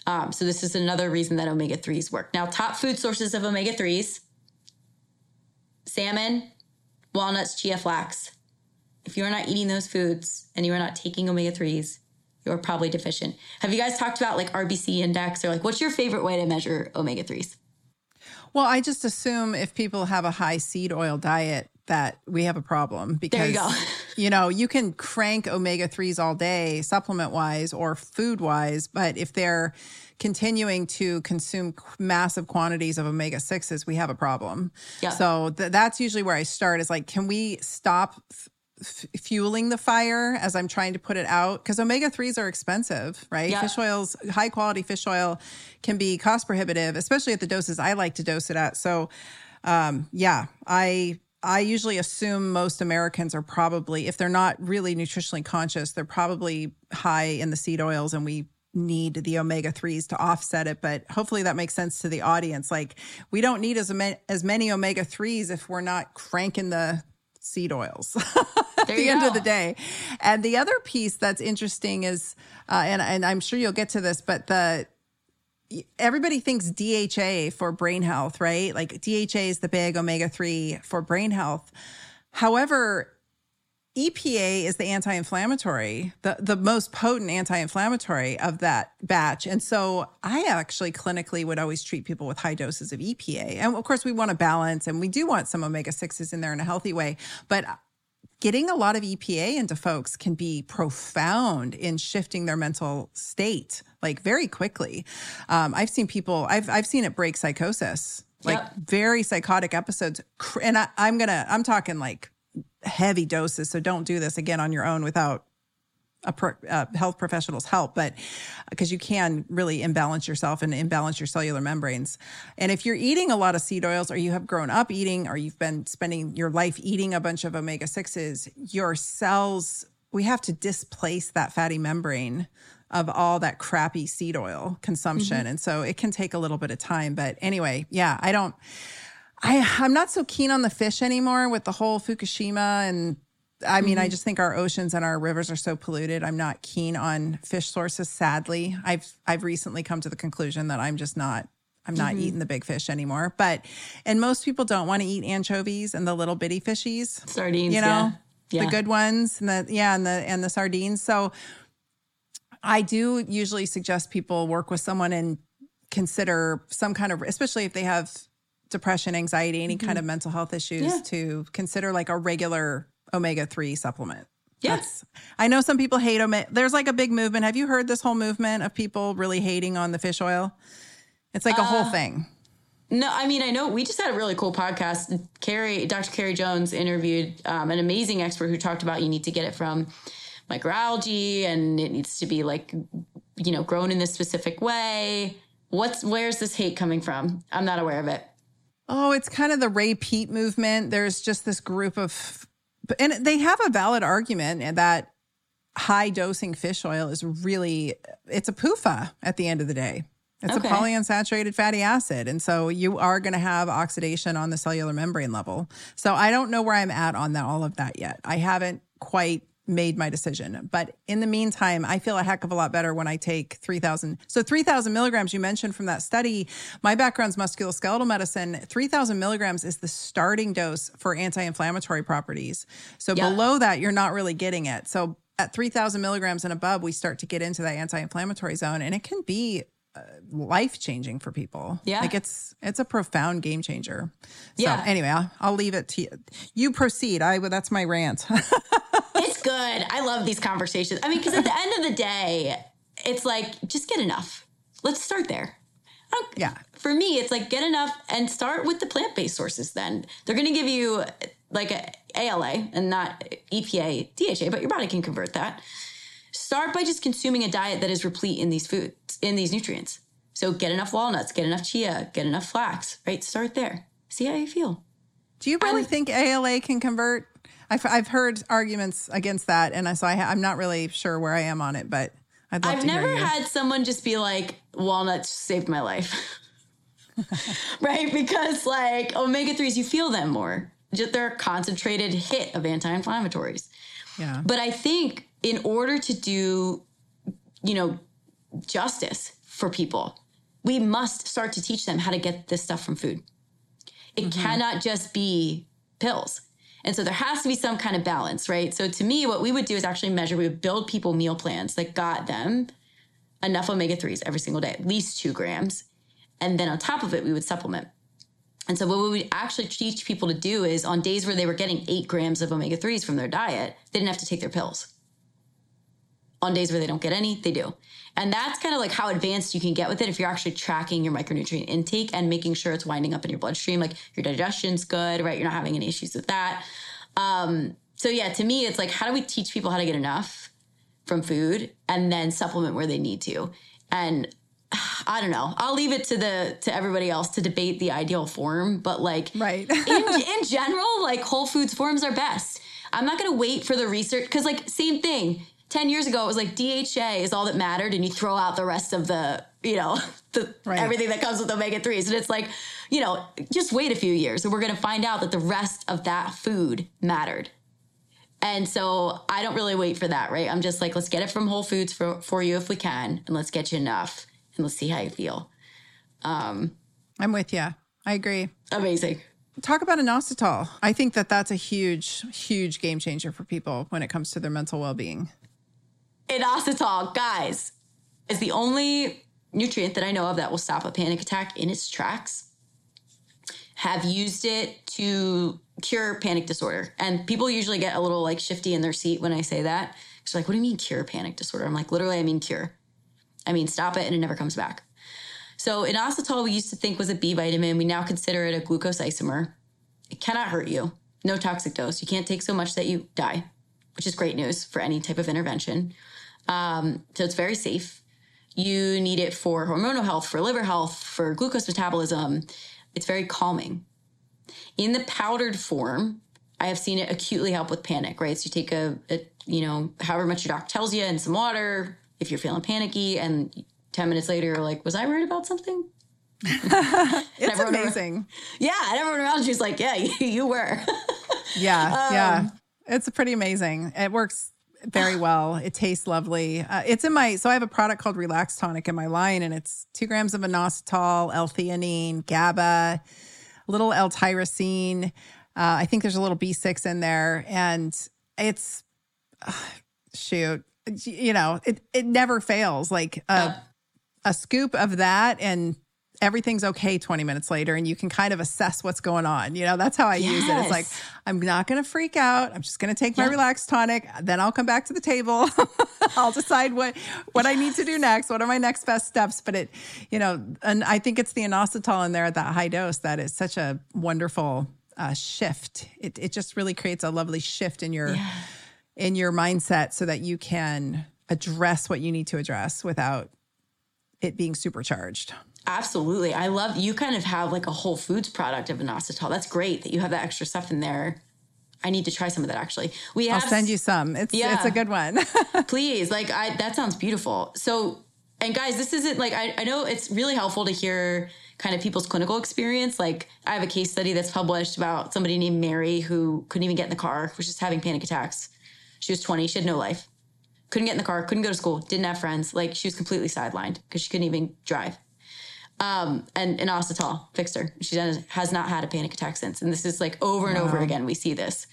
Um, so this is another reason that omega 3s work. Now, top food sources of omega 3s salmon, walnuts, chia flax. If you're not eating those foods and you are not taking omega 3s, you're probably deficient. Have you guys talked about like RBC index or like what's your favorite way to measure omega 3s? Well, I just assume if people have a high seed oil diet, that we have a problem because you, you, know you can crank omega 3s all day supplement wise or food wise but if they're continuing to consume massive quantities of omega 6s we have a problem. Yeah. so th- that's usually where i start is like can we stop f- fueling the fire as i'm trying to put it out? Because omega 3s are expensive right? Yeah. fish oils high quality fish oil can be cost prohibitive especially at the doses i like to dose it at. So um, yeah i I usually assume most Americans are probably, if they're not really nutritionally conscious, they're probably high in the seed oils and we need the omega 3s to offset it. But hopefully that makes sense to the audience. Like we don't need as, as many omega 3s if we're not cranking the seed oils at the end go. of the day. And the other piece that's interesting is uh, and, and i'm sure you'll get to this but the everybody thinks DHA for brain health, right? Like DHA is the big omega 3 for brain health. However, EPA is the anti-inflammatory, the the most potent anti-inflammatory of that batch. And so I actually clinically would always treat people with high doses of EPA. And of course we want to balance and we do want some omega 6s in there in a healthy way, but getting a lot of EPA into folks can be profound in shifting their mental state like very quickly. Um, I've seen people, I've, I've seen it break psychosis, like yep. very psychotic episodes. And I, I'm going to, I'm talking like heavy doses. So don't do this again on your own without pro, uh, health professional's help, but because you can really imbalance yourself and imbalance your cellular membranes. And if you're eating a lot of seed oils, or you have grown up eating, or you've been spending your life eating a bunch of omega 6s, your cells, we have to displace that fatty membrane of all that crappy seed oil consumption. Mm-hmm. And so it can take a little bit of time. But anyway, yeah, I don't. I, I'm not so keen on the fish anymore with the whole Fukushima and I mean, mm-hmm. I just think our oceans and our rivers are so polluted. I'm not keen on fish sources. Sadly, I've I've recently come to the conclusion that I'm just not. I'm not mm-hmm. eating the big fish anymore. But and most people don't want to eat anchovies and the little bitty fishies, sardines. You know, yeah. Yeah. the good ones and the yeah and the and the sardines. So I do usually suggest people work with someone and consider some kind of, especially if they have depression, anxiety, any mm-hmm. kind of mental health issues, yeah. to consider like a regular omega 3 supplement. Yes. I know some people hate omega. There's like a big movement. Have you heard this whole movement of people really hating on the fish oil? It's like a uh, whole thing. No, I mean, I know we just had a really cool podcast. Carrie, Dr. Carrie Jones interviewed um, an amazing expert who talked about you need to get it from microalgae and it needs to be like, you know, grown in this specific way. What's, where's this hate coming from? I'm not aware of it. Oh, it's kind of the Ray movement. There's just this group of and they have a valid argument that high dosing fish oil is really it's a PUFA at the end of the day. It's okay. a polyunsaturated fatty acid. And so you are going to have oxidation on the cellular membrane level. So I don't know where I'm at on that, all of that yet. I haven't quite made my decision. But in the meantime, I feel a heck of a lot better when I take 3000. So 3000 milligrams you mentioned from that study, my background's musculoskeletal medicine. 3000 milligrams is the starting dose for anti-inflammatory properties. So yeah. below that, you're not really getting it. So at 3000 milligrams and above, we start to get into that anti-inflammatory zone and it can be uh, life changing for people. Yeah. Like it's, it's a profound game changer. So yeah. anyway, I'll, I'll leave it to you. You proceed. I, that's my rant. good. I love these conversations. I mean, because at the end of the day, it's like just get enough. Let's start there. Yeah. For me, it's like get enough and start with the plant based sources. Then they're going to give you like a ALA and not EPA, DHA, but your body can convert that. Start by just consuming a diet that is replete in these foods, in these nutrients. So get enough walnuts, get enough chia, get enough flax, right? Start there. See how you feel. Do you really think ALA can convert? I've, I've heard arguments against that, and so I, am not really sure where I am on it, but I'd love I've never had someone just be like, walnuts saved my life. right? Because like omega 3s, you feel them more. Just they're a concentrated hit of anti inflammatories. Yeah. But I think in order to do, you know, justice for people, we must start to teach them how to get this stuff from food. It mm-hmm. cannot just be pills. And so there has to be some kind of balance, right? So to me, what we would do is actually measure, we would build people meal plans that got them enough omega 3s every single day, at least two grams. And then on top of it, we would supplement. And so, what we would actually teach people to do is on days where they were getting eight grams of omega 3s from their diet, they didn't have to take their pills. On days where they don't get any, they do. And that's kind of like how advanced you can get with it if you're actually tracking your micronutrient intake and making sure it's winding up in your bloodstream. Like your digestion's good, right? You're not having any issues with that. Um, so, yeah, to me, it's like, how do we teach people how to get enough from food and then supplement where they need to? And I don't know. I'll leave it to the to everybody else to debate the ideal form, but like right. in, in general, like whole foods forms are best. I'm not going to wait for the research cuz like same thing. 10 years ago it was like DHA is all that mattered and you throw out the rest of the, you know, the right. everything that comes with omega 3s and it's like, you know, just wait a few years and we're going to find out that the rest of that food mattered. And so I don't really wait for that, right? I'm just like, let's get it from Whole Foods for, for you if we can, and let's get you enough and let's see how you feel. Um, I'm with you. I agree. Amazing. Talk about inositol. I think that that's a huge, huge game changer for people when it comes to their mental well being. Inositol, guys, is the only nutrient that I know of that will stop a panic attack in its tracks. Have used it to cure panic disorder. And people usually get a little like shifty in their seat when I say that. It's like, what do you mean cure panic disorder? I'm like, literally, I mean cure. I mean, stop it and it never comes back. So, inositol, we used to think was a B vitamin. We now consider it a glucose isomer. It cannot hurt you, no toxic dose. You can't take so much that you die, which is great news for any type of intervention. Um, so, it's very safe. You need it for hormonal health, for liver health, for glucose metabolism. It's very calming. In the powdered form, I have seen it acutely help with panic, right? So you take a, a you know, however much your doc tells you and some water, if you're feeling panicky and 10 minutes later you're like, was I worried about something? it's amazing. Around, yeah. And everyone around you's like, yeah, you, you were. yeah. Um, yeah. It's pretty amazing. It works very well. It tastes lovely. Uh, it's in my, so I have a product called Relax Tonic in my line, and it's two grams of inositol, L-theanine, GABA, a little L-tyrosine. Uh, I think there's a little B6 in there, and it's, uh, shoot, you know, it it never fails. Like a uh, a scoop of that and everything's okay 20 minutes later and you can kind of assess what's going on. You know, that's how I yes. use it. It's like, I'm not going to freak out. I'm just going to take my relaxed tonic. Then I'll come back to the table. I'll decide what, what yes. I need to do next. What are my next best steps? But it, you know, and I think it's the inositol in there at that high dose that is such a wonderful uh, shift. It, it just really creates a lovely shift in your, yeah in your mindset so that you can address what you need to address without it being supercharged. Absolutely. I love you kind of have like a whole foods product of inositol. That's great that you have that extra stuff in there. I need to try some of that actually. We have, I'll send you some. It's yeah, it's a good one. please. Like I that sounds beautiful. So and guys, this isn't like I, I know it's really helpful to hear kind of people's clinical experience. Like I have a case study that's published about somebody named Mary who couldn't even get in the car, was just having panic attacks. She was 20. She had no life. Couldn't get in the car, couldn't go to school, didn't have friends. Like she was completely sidelined because she couldn't even drive. Um, and, and inositol fixed her. She has not had a panic attack since. And this is like over and wow. over again, we see this.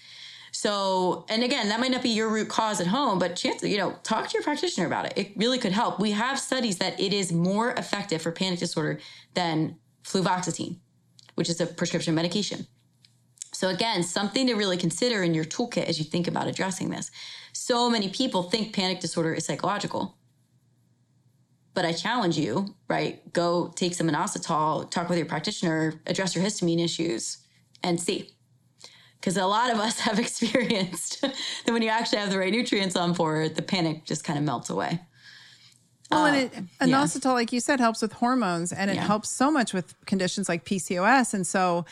So, and again, that might not be your root cause at home, but chance, you know, talk to your practitioner about it. It really could help. We have studies that it is more effective for panic disorder than fluvoxetine, which is a prescription medication. So, again, something to really consider in your toolkit as you think about addressing this. So many people think panic disorder is psychological. But I challenge you, right? Go take some inositol, talk with your practitioner, address your histamine issues, and see. Because a lot of us have experienced that when you actually have the right nutrients on board, the panic just kind of melts away. Well, uh, and it, inositol, yeah. like you said, helps with hormones and it yeah. helps so much with conditions like PCOS. And so,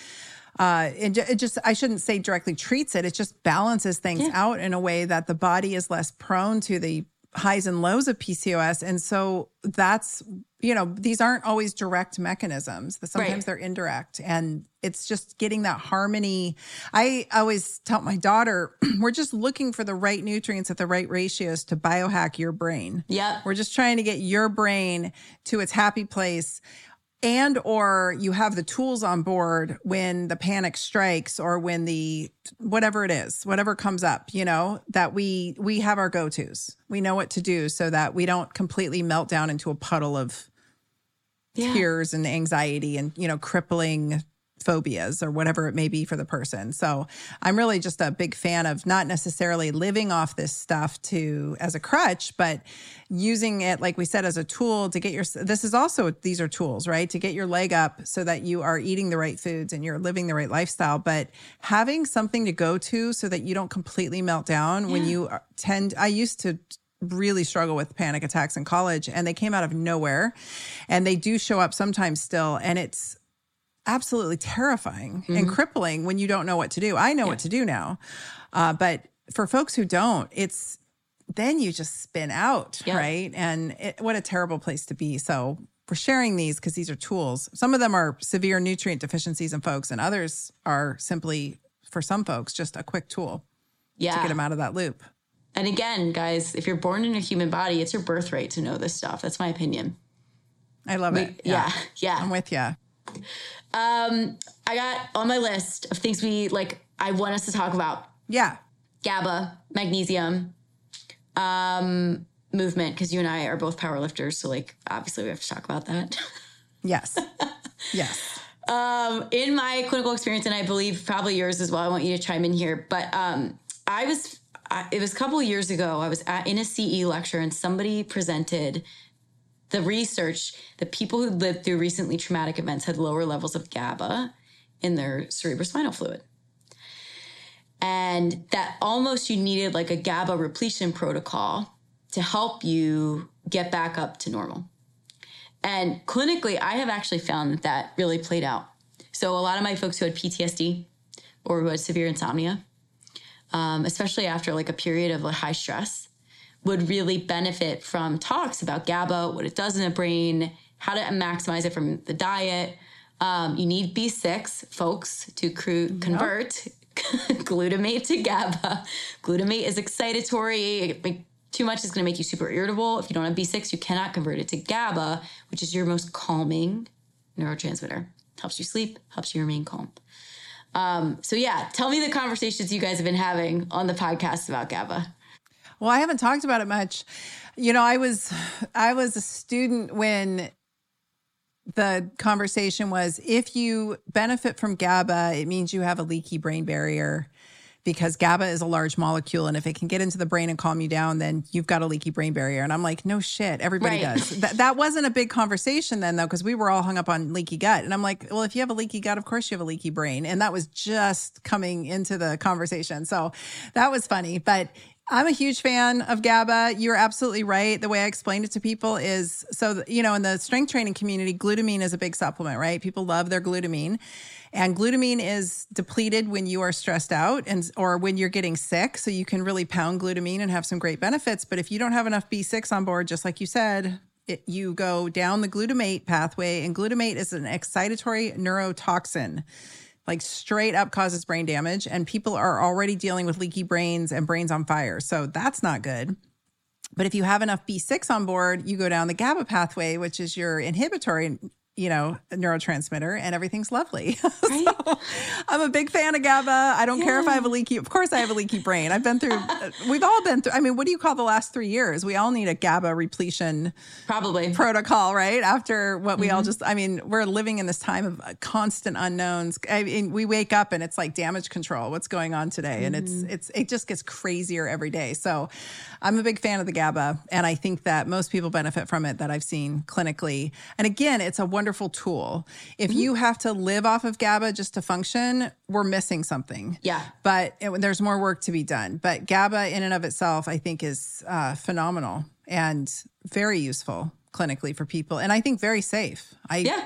uh, it, it, just I shouldn't say directly treats it. It just balances things yeah. out in a way that the body is less prone to the highs and lows of PCOS. And so that's you know these aren't always direct mechanisms. Sometimes right. they're indirect, and it's just getting that harmony. I always tell my daughter, we're just looking for the right nutrients at the right ratios to biohack your brain. Yeah, we're just trying to get your brain to its happy place and or you have the tools on board when the panic strikes or when the whatever it is whatever comes up you know that we we have our go-to's we know what to do so that we don't completely melt down into a puddle of yeah. tears and anxiety and you know crippling phobias or whatever it may be for the person. So I'm really just a big fan of not necessarily living off this stuff to as a crutch, but using it like we said as a tool to get your this is also these are tools, right? To get your leg up so that you are eating the right foods and you're living the right lifestyle, but having something to go to so that you don't completely melt down yeah. when you tend I used to really struggle with panic attacks in college and they came out of nowhere and they do show up sometimes still and it's absolutely terrifying mm-hmm. and crippling when you don't know what to do. I know yeah. what to do now. Uh, but for folks who don't, it's then you just spin out, yeah. right? And it, what a terrible place to be. So we're sharing these because these are tools. Some of them are severe nutrient deficiencies in folks, and others are simply, for some folks, just a quick tool yeah. to get them out of that loop. And again, guys, if you're born in a human body, it's your birthright to know this stuff. That's my opinion. I love we, it. Yeah. yeah. yeah. I'm with you. Um, I got on my list of things we like. I want us to talk about. Yeah. GABA, magnesium, um, movement, because you and I are both power lifters. So, like, obviously, we have to talk about that. Yes. yes. Um, in my clinical experience, and I believe probably yours as well, I want you to chime in here. But um, I was, I, it was a couple years ago, I was at, in a CE lecture and somebody presented the research that people who lived through recently traumatic events had lower levels of GABA in their cerebrospinal fluid. And that almost you needed like a GABA repletion protocol to help you get back up to normal. And clinically, I have actually found that that really played out. So, a lot of my folks who had PTSD or who had severe insomnia, um, especially after like a period of like high stress, would really benefit from talks about GABA, what it does in the brain, how to maximize it from the diet. Um, you need B6, folks, to cru- convert yep. glutamate to GABA. Glutamate is excitatory. Too much is going to make you super irritable. If you don't have B6, you cannot convert it to GABA, which is your most calming neurotransmitter. Helps you sleep, helps you remain calm. Um, so, yeah, tell me the conversations you guys have been having on the podcast about GABA. Well, I haven't talked about it much. You know, I was I was a student when the conversation was if you benefit from GABA, it means you have a leaky brain barrier because GABA is a large molecule. And if it can get into the brain and calm you down, then you've got a leaky brain barrier. And I'm like, no shit, everybody right. does. That, that wasn't a big conversation then, though, because we were all hung up on leaky gut. And I'm like, well, if you have a leaky gut, of course you have a leaky brain. And that was just coming into the conversation. So that was funny. But I'm a huge fan of GABA. You're absolutely right. The way I explained it to people is so, you know, in the strength training community, glutamine is a big supplement, right? People love their glutamine. And glutamine is depleted when you are stressed out and or when you're getting sick. So you can really pound glutamine and have some great benefits. But if you don't have enough B6 on board, just like you said, it, you go down the glutamate pathway, and glutamate is an excitatory neurotoxin like straight up causes brain damage. And people are already dealing with leaky brains and brains on fire. So that's not good. But if you have enough B6 on board, you go down the GABA pathway, which is your inhibitory you know, neurotransmitter and everything's lovely. Right? so, I'm a big fan of GABA. I don't yeah. care if I have a leaky, of course I have a leaky brain. I've been through, we've all been through, I mean, what do you call the last three years? We all need a GABA repletion probably protocol, right? After what we mm-hmm. all just, I mean, we're living in this time of constant unknowns. I mean, we wake up and it's like damage control. What's going on today? Mm-hmm. And it's, mm-hmm. it's, it just gets crazier every day. So I'm a big fan of the GABA. And I think that most people benefit from it that I've seen clinically. And again, it's a wonderful wonderful tool. If mm-hmm. you have to live off of GABA just to function, we're missing something. Yeah. But it, there's more work to be done. But GABA in and of itself, I think, is uh, phenomenal and very useful clinically for people. And I think very safe. I, yeah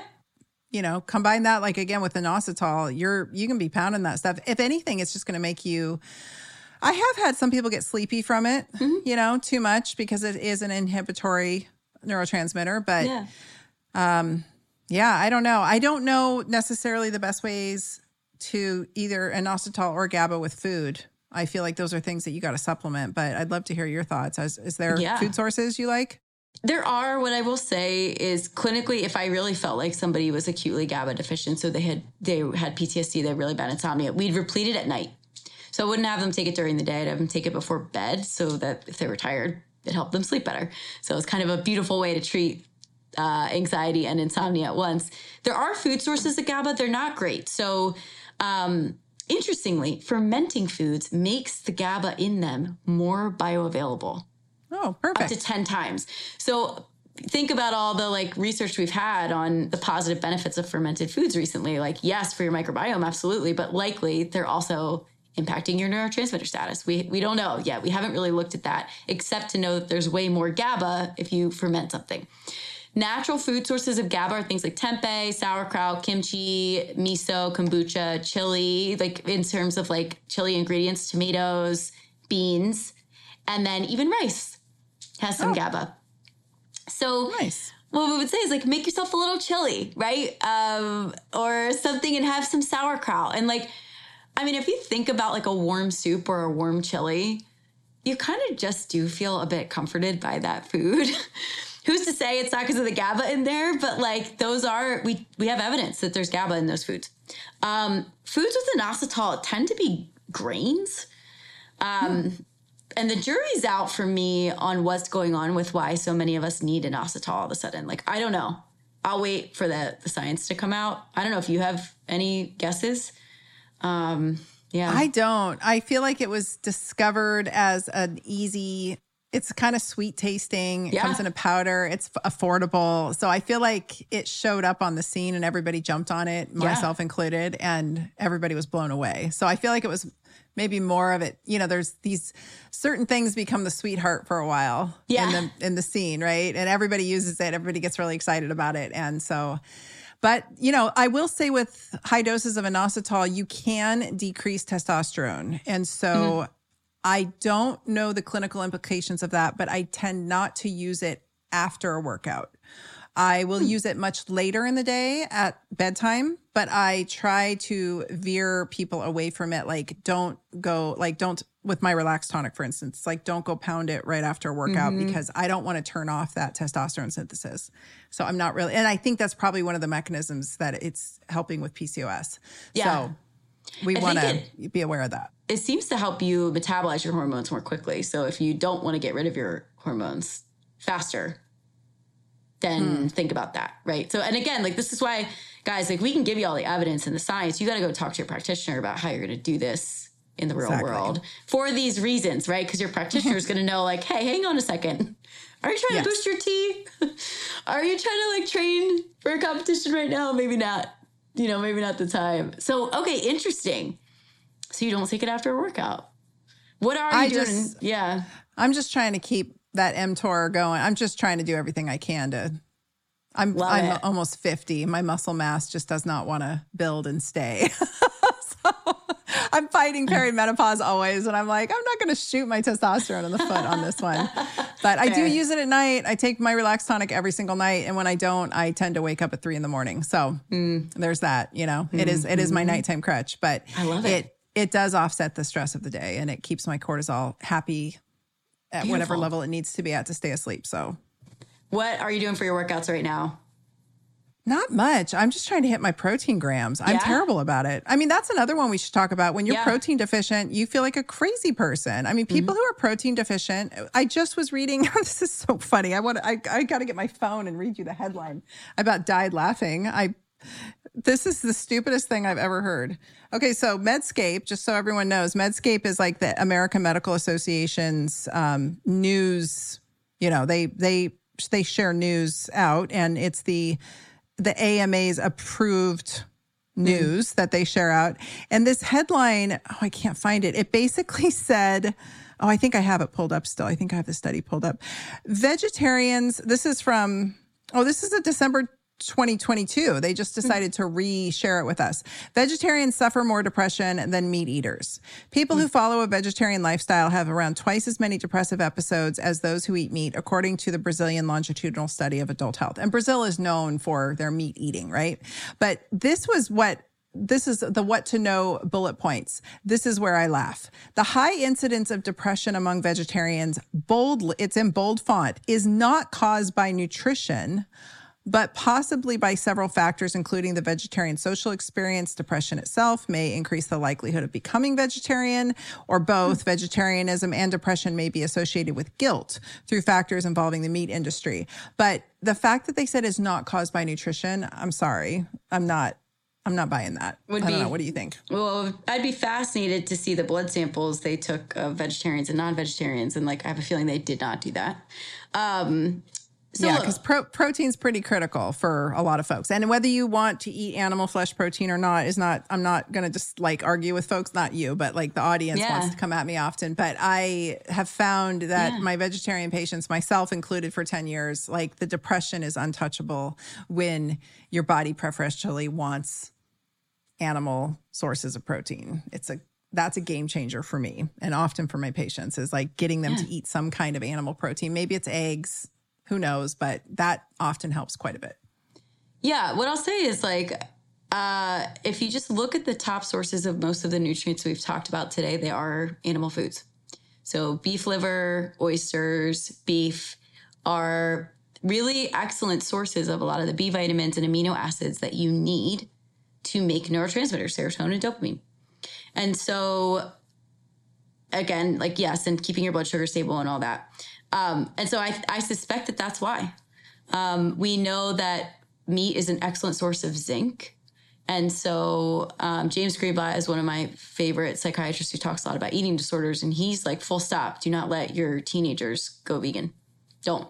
you know combine that like again with inositol you're you can be pounding that stuff if anything it's just going to make you i have had some people get sleepy from it mm-hmm. you know too much because it is an inhibitory neurotransmitter but yeah. um yeah, I don't know. I don't know necessarily the best ways to either inositol or GABA with food. I feel like those are things that you got to supplement, but I'd love to hear your thoughts. Is, is there yeah. food sources you like? There are. What I will say is clinically, if I really felt like somebody was acutely GABA deficient, so they had they had PTSD, they had really bad insomnia, we'd replete it at night. So I wouldn't have them take it during the day. I'd have them take it before bed, so that if they were tired, it helped them sleep better. So it's kind of a beautiful way to treat uh, anxiety and insomnia at once. There are food sources of GABA, they're not great. So, um, interestingly, fermenting foods makes the GABA in them more bioavailable. Oh, perfect. Up to 10 times. So, think about all the like research we've had on the positive benefits of fermented foods recently. Like, yes, for your microbiome, absolutely, but likely they're also impacting your neurotransmitter status. We we don't know yet. We haven't really looked at that, except to know that there's way more GABA if you ferment something. Natural food sources of GABA are things like tempeh, sauerkraut, kimchi, miso, kombucha, chili, like in terms of like chili ingredients, tomatoes, beans, and then even rice has some oh. GABA. So nice. What we would say is like make yourself a little chili, right? Um, or something and have some sauerkraut. And like, I mean, if you think about like a warm soup or a warm chili, you kind of just do feel a bit comforted by that food. Who's to say it's not because of the GABA in there? But like those are we we have evidence that there's GABA in those foods. Um, foods with inositol tend to be grains. Um, hmm and the jury's out for me on what's going on with why so many of us need inositol all of a sudden. Like, I don't know. I'll wait for the, the science to come out. I don't know if you have any guesses. Um, yeah. I don't. I feel like it was discovered as an easy, it's kind of sweet tasting. It yeah. comes in a powder, it's affordable. So I feel like it showed up on the scene and everybody jumped on it, myself yeah. included, and everybody was blown away. So I feel like it was maybe more of it. You know, there's these certain things become the sweetheart for a while yeah. in the in the scene, right? And everybody uses it, everybody gets really excited about it. And so but, you know, I will say with high doses of inositol, you can decrease testosterone. And so mm-hmm. I don't know the clinical implications of that, but I tend not to use it after a workout. I will hmm. use it much later in the day at bedtime, but I try to veer people away from it. Like, don't go, like, don't, with my relaxed tonic, for instance, like, don't go pound it right after a workout mm-hmm. because I don't want to turn off that testosterone synthesis. So I'm not really, and I think that's probably one of the mechanisms that it's helping with PCOS. Yeah. So we want to be aware of that. It seems to help you metabolize your hormones more quickly. So if you don't want to get rid of your hormones faster, then hmm. think about that, right? So, and again, like this is why, guys, like we can give you all the evidence and the science. You got to go talk to your practitioner about how you're going to do this in the real exactly. world for these reasons, right? Because your practitioner is going to know, like, hey, hang on a second. Are you trying yes. to boost your T? Are you trying to like train for a competition right now? Maybe not. You know, maybe not the time. So, okay, interesting. So you don't take it after a workout. What are you I doing? Just, yeah. I'm just trying to keep that mTOR going. I'm just trying to do everything I can to. I'm Love I'm it. almost 50. My muscle mass just does not want to build and stay. so I'm fighting perimenopause always, and I'm like, I'm not going to shoot my testosterone in the foot on this one. But I do use it at night. I take my relaxed tonic every single night, and when I don't, I tend to wake up at three in the morning. So mm. there's that. You know, mm. it is it is my mm-hmm. nighttime crutch, but I love it. it it does offset the stress of the day and it keeps my cortisol happy at Beautiful. whatever level it needs to be at to stay asleep. So, what are you doing for your workouts right now? Not much. I'm just trying to hit my protein grams. I'm yeah? terrible about it. I mean, that's another one we should talk about. When you're yeah. protein deficient, you feel like a crazy person. I mean, people mm-hmm. who are protein deficient, I just was reading this is so funny. I want I I got to get my phone and read you the headline. I about died laughing. I this is the stupidest thing I've ever heard. Okay, so Medscape, just so everyone knows, Medscape is like the American Medical Association's um, news. You know, they they they share news out, and it's the the AMA's approved news mm. that they share out. And this headline, oh, I can't find it. It basically said. Oh, I think I have it pulled up still. I think I have the study pulled up. Vegetarians, this is from, oh, this is a December 2022. They just hmm. decided to re-share it with us. Vegetarians suffer more depression than meat eaters. People who hmm. follow a vegetarian lifestyle have around twice as many depressive episodes as those who eat meat, according to the Brazilian longitudinal study of adult health. And Brazil is known for their meat eating, right? But this was what this is the what to know bullet points. This is where I laugh. The high incidence of depression among vegetarians, bold, it's in bold font, is not caused by nutrition but possibly by several factors, including the vegetarian social experience, depression itself may increase the likelihood of becoming vegetarian, or both. Mm-hmm. Vegetarianism and depression may be associated with guilt through factors involving the meat industry. But the fact that they said is not caused by nutrition, I'm sorry, I'm not. I'm not buying that. Would I don't be, know. What do you think? Well, I'd be fascinated to see the blood samples they took of vegetarians and non-vegetarians, and like I have a feeling they did not do that. Um, so yeah, because pro- protein's pretty critical for a lot of folks. And whether you want to eat animal flesh protein or not is not, I'm not going to just like argue with folks, not you, but like the audience yeah. wants to come at me often. But I have found that yeah. my vegetarian patients, myself included for 10 years, like the depression is untouchable when your body preferentially wants animal sources of protein. It's a that's a game changer for me and often for my patients is like getting them yeah. to eat some kind of animal protein. Maybe it's eggs, who knows, but that often helps quite a bit. Yeah, what I'll say is like uh, if you just look at the top sources of most of the nutrients we've talked about today, they are animal foods. So beef liver, oysters, beef are really excellent sources of a lot of the B vitamins and amino acids that you need to make neurotransmitters, serotonin and dopamine. And so again, like yes, and keeping your blood sugar stable and all that. Um, and so I, I suspect that that's why. Um, we know that meat is an excellent source of zinc. And so um, James Greenblatt is one of my favorite psychiatrists who talks a lot about eating disorders. And he's like, full stop, do not let your teenagers go vegan. Don't.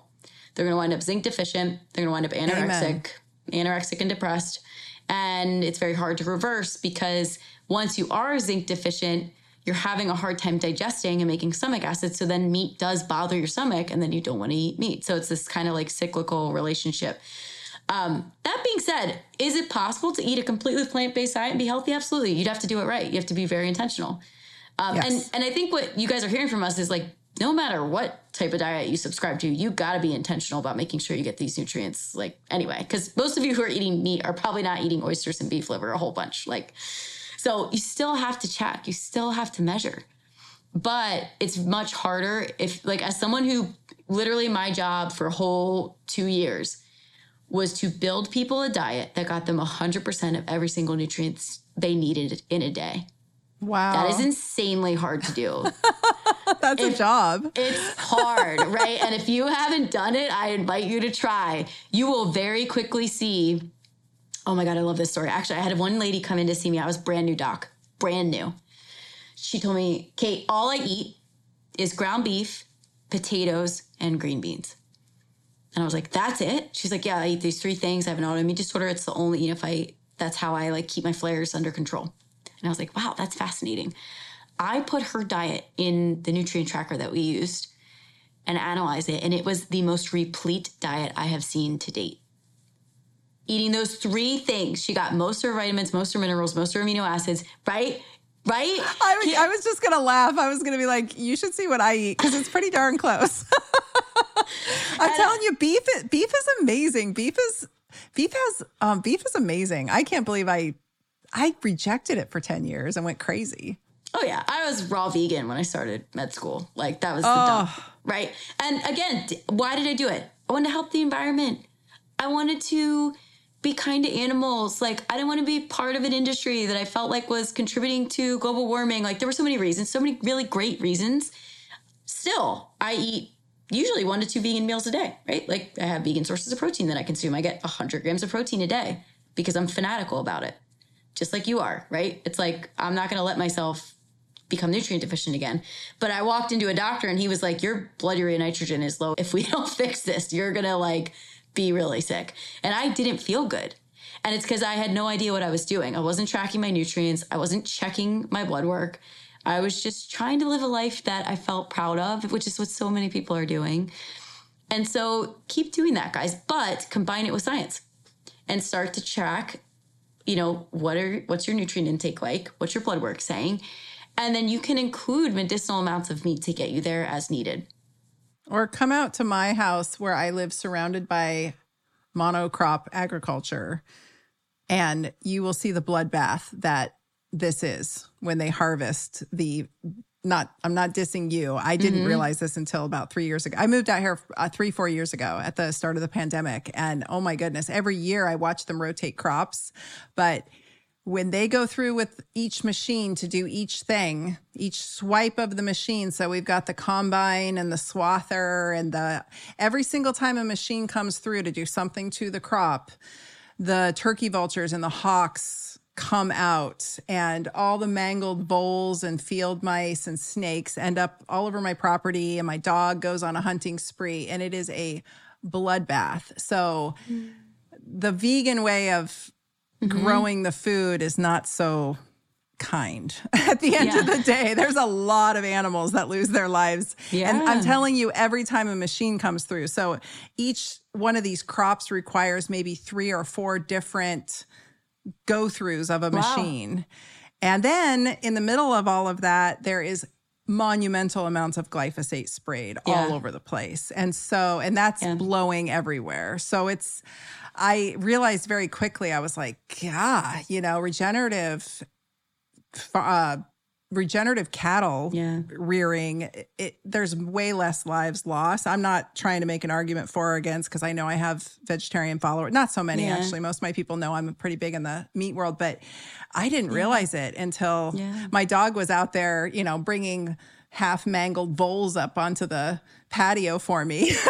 They're going to wind up zinc deficient. They're going to wind up anorexic, Amen. anorexic and depressed. And it's very hard to reverse because once you are zinc deficient, you're having a hard time digesting and making stomach acid. So then meat does bother your stomach and then you don't want to eat meat. So it's this kind of like cyclical relationship. Um, that being said, is it possible to eat a completely plant based diet and be healthy? Absolutely. You'd have to do it right. You have to be very intentional. Um, yes. and, and I think what you guys are hearing from us is like, no matter what type of diet you subscribe to, you got to be intentional about making sure you get these nutrients. Like, anyway, because most of you who are eating meat are probably not eating oysters and beef liver a whole bunch. Like, so you still have to check, you still have to measure. But it's much harder if, like, as someone who literally my job for a whole two years was to build people a diet that got them 100% of every single nutrients they needed in a day. Wow. That is insanely hard to do. That's a job. It's hard, right? And if you haven't done it, I invite you to try. You will very quickly see Oh my God, I love this story. Actually, I had one lady come in to see me. I was brand new doc, brand new. She told me, Kate, all I eat is ground beef, potatoes, and green beans. And I was like, that's it? She's like, yeah, I eat these three things. I have an autoimmune disorder. It's the only, you know, if I, that's how I like keep my flares under control. And I was like, wow, that's fascinating. I put her diet in the nutrient tracker that we used and analyzed it. And it was the most replete diet I have seen to date eating those three things. She got most of her vitamins, most of her minerals, most of her amino acids, right? Right? I was, I was just going to laugh. I was going to be like, you should see what I eat because it's pretty darn close. I'm and telling you, beef beef is amazing. Beef is beef has um, beef is amazing. I can't believe I I rejected it for 10 years and went crazy. Oh yeah, I was raw vegan when I started med school. Like that was the oh. dump, right? And again, why did I do it? I wanted to help the environment. I wanted to be kind to animals. Like, I didn't want to be part of an industry that I felt like was contributing to global warming. Like, there were so many reasons, so many really great reasons. Still, I eat usually one to two vegan meals a day, right? Like, I have vegan sources of protein that I consume. I get 100 grams of protein a day because I'm fanatical about it, just like you are, right? It's like, I'm not going to let myself become nutrient deficient again. But I walked into a doctor and he was like, Your blood urea nitrogen is low. If we don't fix this, you're going to like, be really sick. And I didn't feel good. And it's because I had no idea what I was doing. I wasn't tracking my nutrients, I wasn't checking my blood work. I was just trying to live a life that I felt proud of, which is what so many people are doing. And so keep doing that, guys, but combine it with science and start to track, you know, what are what's your nutrient intake like? What's your blood work saying? And then you can include medicinal amounts of meat to get you there as needed. Or come out to my house where I live surrounded by monocrop agriculture and you will see the bloodbath that this is when they harvest the not I'm not dissing you. I didn't mm-hmm. realize this until about three years ago. I moved out here uh, three four years ago at the start of the pandemic, and oh my goodness, every year I watch them rotate crops, but when they go through with each machine to do each thing, each swipe of the machine. So we've got the combine and the swather and the every single time a machine comes through to do something to the crop, the turkey vultures and the hawks come out and all the mangled voles and field mice and snakes end up all over my property and my dog goes on a hunting spree and it is a bloodbath. So mm. the vegan way of mm-hmm. growing the food is not so kind at the end yeah. of the day there's a lot of animals that lose their lives yeah. and i'm telling you every time a machine comes through so each one of these crops requires maybe three or four different go throughs of a wow. machine and then in the middle of all of that there is monumental amounts of glyphosate sprayed yeah. all over the place and so and that's blowing everywhere so it's I realized very quickly, I was like, yeah, you know, regenerative, uh, regenerative cattle yeah. rearing, it, there's way less lives lost. I'm not trying to make an argument for or against because I know I have vegetarian followers. Not so many, yeah. actually. Most of my people know I'm pretty big in the meat world, but I didn't yeah. realize it until my dog was out there, you know, bringing half mangled voles up onto the patio for me.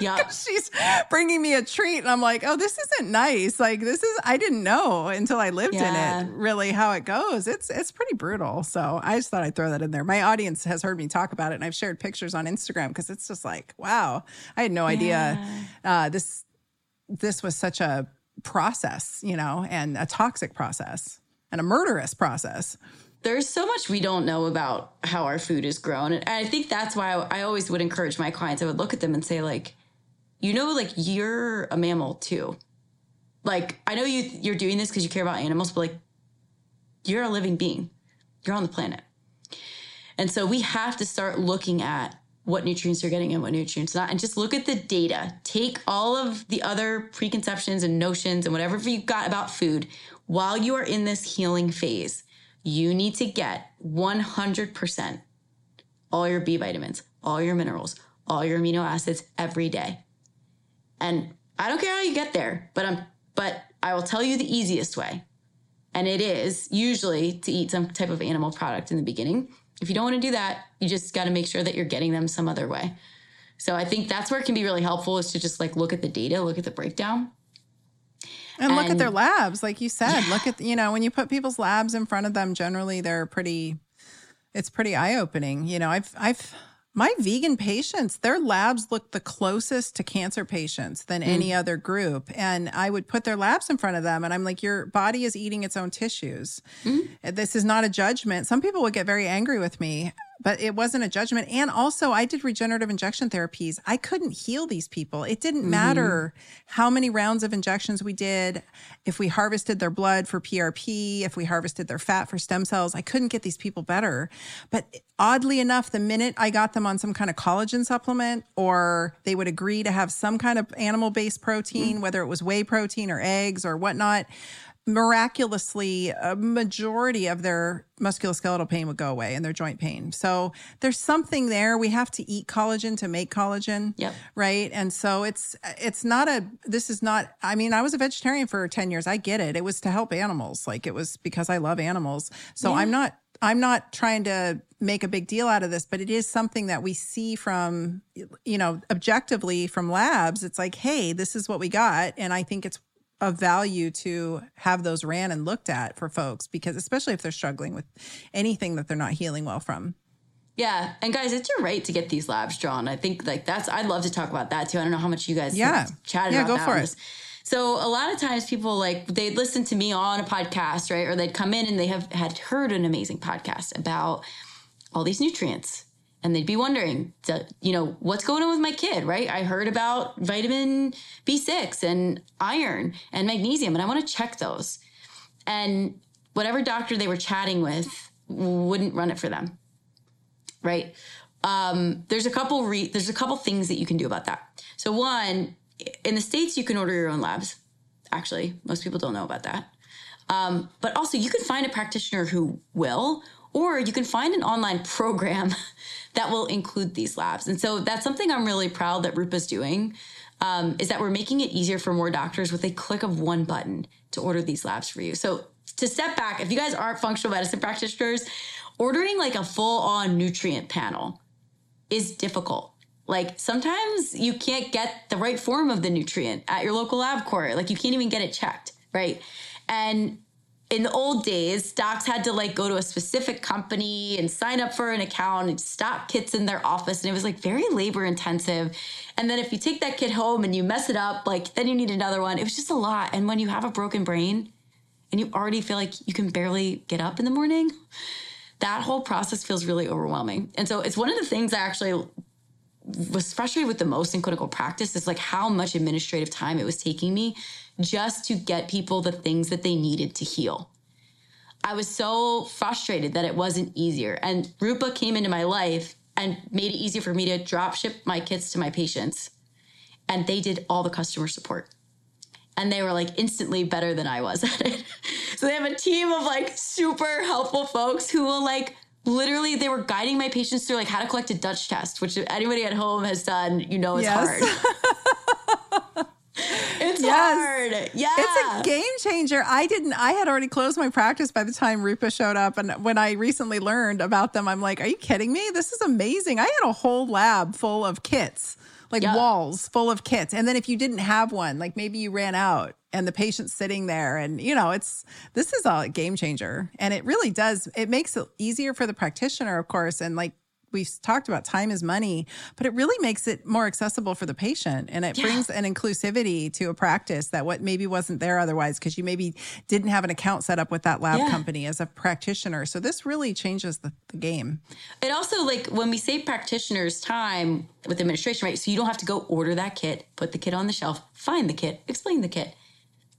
Yeah. She's bringing me a treat. And I'm like, oh, this isn't nice. Like, this is, I didn't know until I lived yeah. in it really how it goes. It's, it's pretty brutal. So I just thought I'd throw that in there. My audience has heard me talk about it and I've shared pictures on Instagram because it's just like, wow, I had no idea uh, this, this was such a process, you know, and a toxic process and a murderous process there's so much we don't know about how our food is grown. And I think that's why I always would encourage my clients. I would look at them and say, like, you know, like you're a mammal too. Like I know you you're doing this because you care about animals, but like you're a living being. You're on the planet. And so we have to start looking at what nutrients you're getting and what nutrients not, and just look at the data. Take all of the other preconceptions and notions and whatever you've got about food while you are in this healing phase. You need to get 100% all your B vitamins, all your minerals, all your amino acids every day. And I don't care how you get there, but I'm but I will tell you the easiest way. And it is usually to eat some type of animal product in the beginning. If you don't want to do that, you just got to make sure that you're getting them some other way. So I think that's where it can be really helpful is to just like look at the data, look at the breakdown. And, and look at their labs, like you said. Yeah. Look at you know, when you put people's labs in front of them, generally they're pretty it's pretty eye-opening. You know, I've I've my vegan patients, their labs look the closest to cancer patients than mm. any other group. And I would put their labs in front of them and I'm like, your body is eating its own tissues. Mm. This is not a judgment. Some people would get very angry with me but it wasn't a judgment. And also, I did regenerative injection therapies. I couldn't heal these people. It didn't mm-hmm. matter how many rounds of injections we did, if we harvested their blood for PRP, if we harvested their fat for stem cells. I couldn't get these people better. But oddly enough, the minute I got them on some kind of collagen supplement, or they would agree to have some kind of animal based protein, mm-hmm. whether it was whey protein or eggs or whatnot, miraculously a majority of their musculoskeletal pain would go away and their joint pain. So there's something there. We have to eat collagen to make collagen. Yep. Right. And so it's it's not a this is not I mean, I was a vegetarian for 10 years. I get it. It was to help animals. Like it was because I love animals. So yeah. I'm not I'm not trying to make a big deal out of this, but it is something that we see from, you know, objectively from labs. It's like, hey, this is what we got. And I think it's of value to have those ran and looked at for folks because especially if they're struggling with anything that they're not healing well from. Yeah, and guys, it's your right to get these labs drawn. I think like that's I'd love to talk about that too. I don't know how much you guys yeah chatted yeah, about go for it. So a lot of times people like they'd listen to me on a podcast, right? Or they'd come in and they have had heard an amazing podcast about all these nutrients and they'd be wondering, you know, what's going on with my kid, right? I heard about vitamin B6 and iron and magnesium, and I want to check those. And whatever doctor they were chatting with wouldn't run it for them, right? Um, there's a couple re- there's a couple things that you can do about that. So one, in the states, you can order your own labs. Actually, most people don't know about that. Um, but also, you can find a practitioner who will, or you can find an online program that will include these labs. And so that's something I'm really proud that Rupa's doing. Um, is that we're making it easier for more doctors with a click of one button to order these labs for you. So to step back, if you guys aren't functional medicine practitioners, ordering like a full on nutrient panel is difficult. Like sometimes you can't get the right form of the nutrient at your local LabCorp. Like you can't even get it checked, right? And in the old days, docs had to like go to a specific company and sign up for an account and stock kits in their office. And it was like very labor intensive. And then if you take that kit home and you mess it up, like then you need another one. It was just a lot. And when you have a broken brain and you already feel like you can barely get up in the morning, that whole process feels really overwhelming. And so it's one of the things I actually was frustrated with the most in clinical practice is like how much administrative time it was taking me just to get people the things that they needed to heal. I was so frustrated that it wasn't easier. And Rupa came into my life and made it easier for me to drop ship my kits to my patients. And they did all the customer support. And they were like instantly better than I was at it. so they have a team of like super helpful folks who will like literally they were guiding my patients through like how to collect a Dutch test, which if anybody at home has done, you know, it's yes. hard. it's yes. hard. Yeah. It's a game changer. I didn't I had already closed my practice by the time Rupa showed up and when I recently learned about them, I'm like, "Are you kidding me? This is amazing." I had a whole lab full of kits like yep. walls full of kits. And then if you didn't have one, like maybe you ran out and the patient's sitting there and you know, it's this is a game changer. And it really does it makes it easier for the practitioner, of course, and like we've talked about time is money, but it really makes it more accessible for the patient and it yeah. brings an inclusivity to a practice that what maybe wasn't there otherwise because you maybe didn't have an account set up with that lab yeah. company as a practitioner. So this really changes the, the game. It also like when we save practitioners time with administration, right? So you don't have to go order that kit, put the kit on the shelf, find the kit, explain the kit.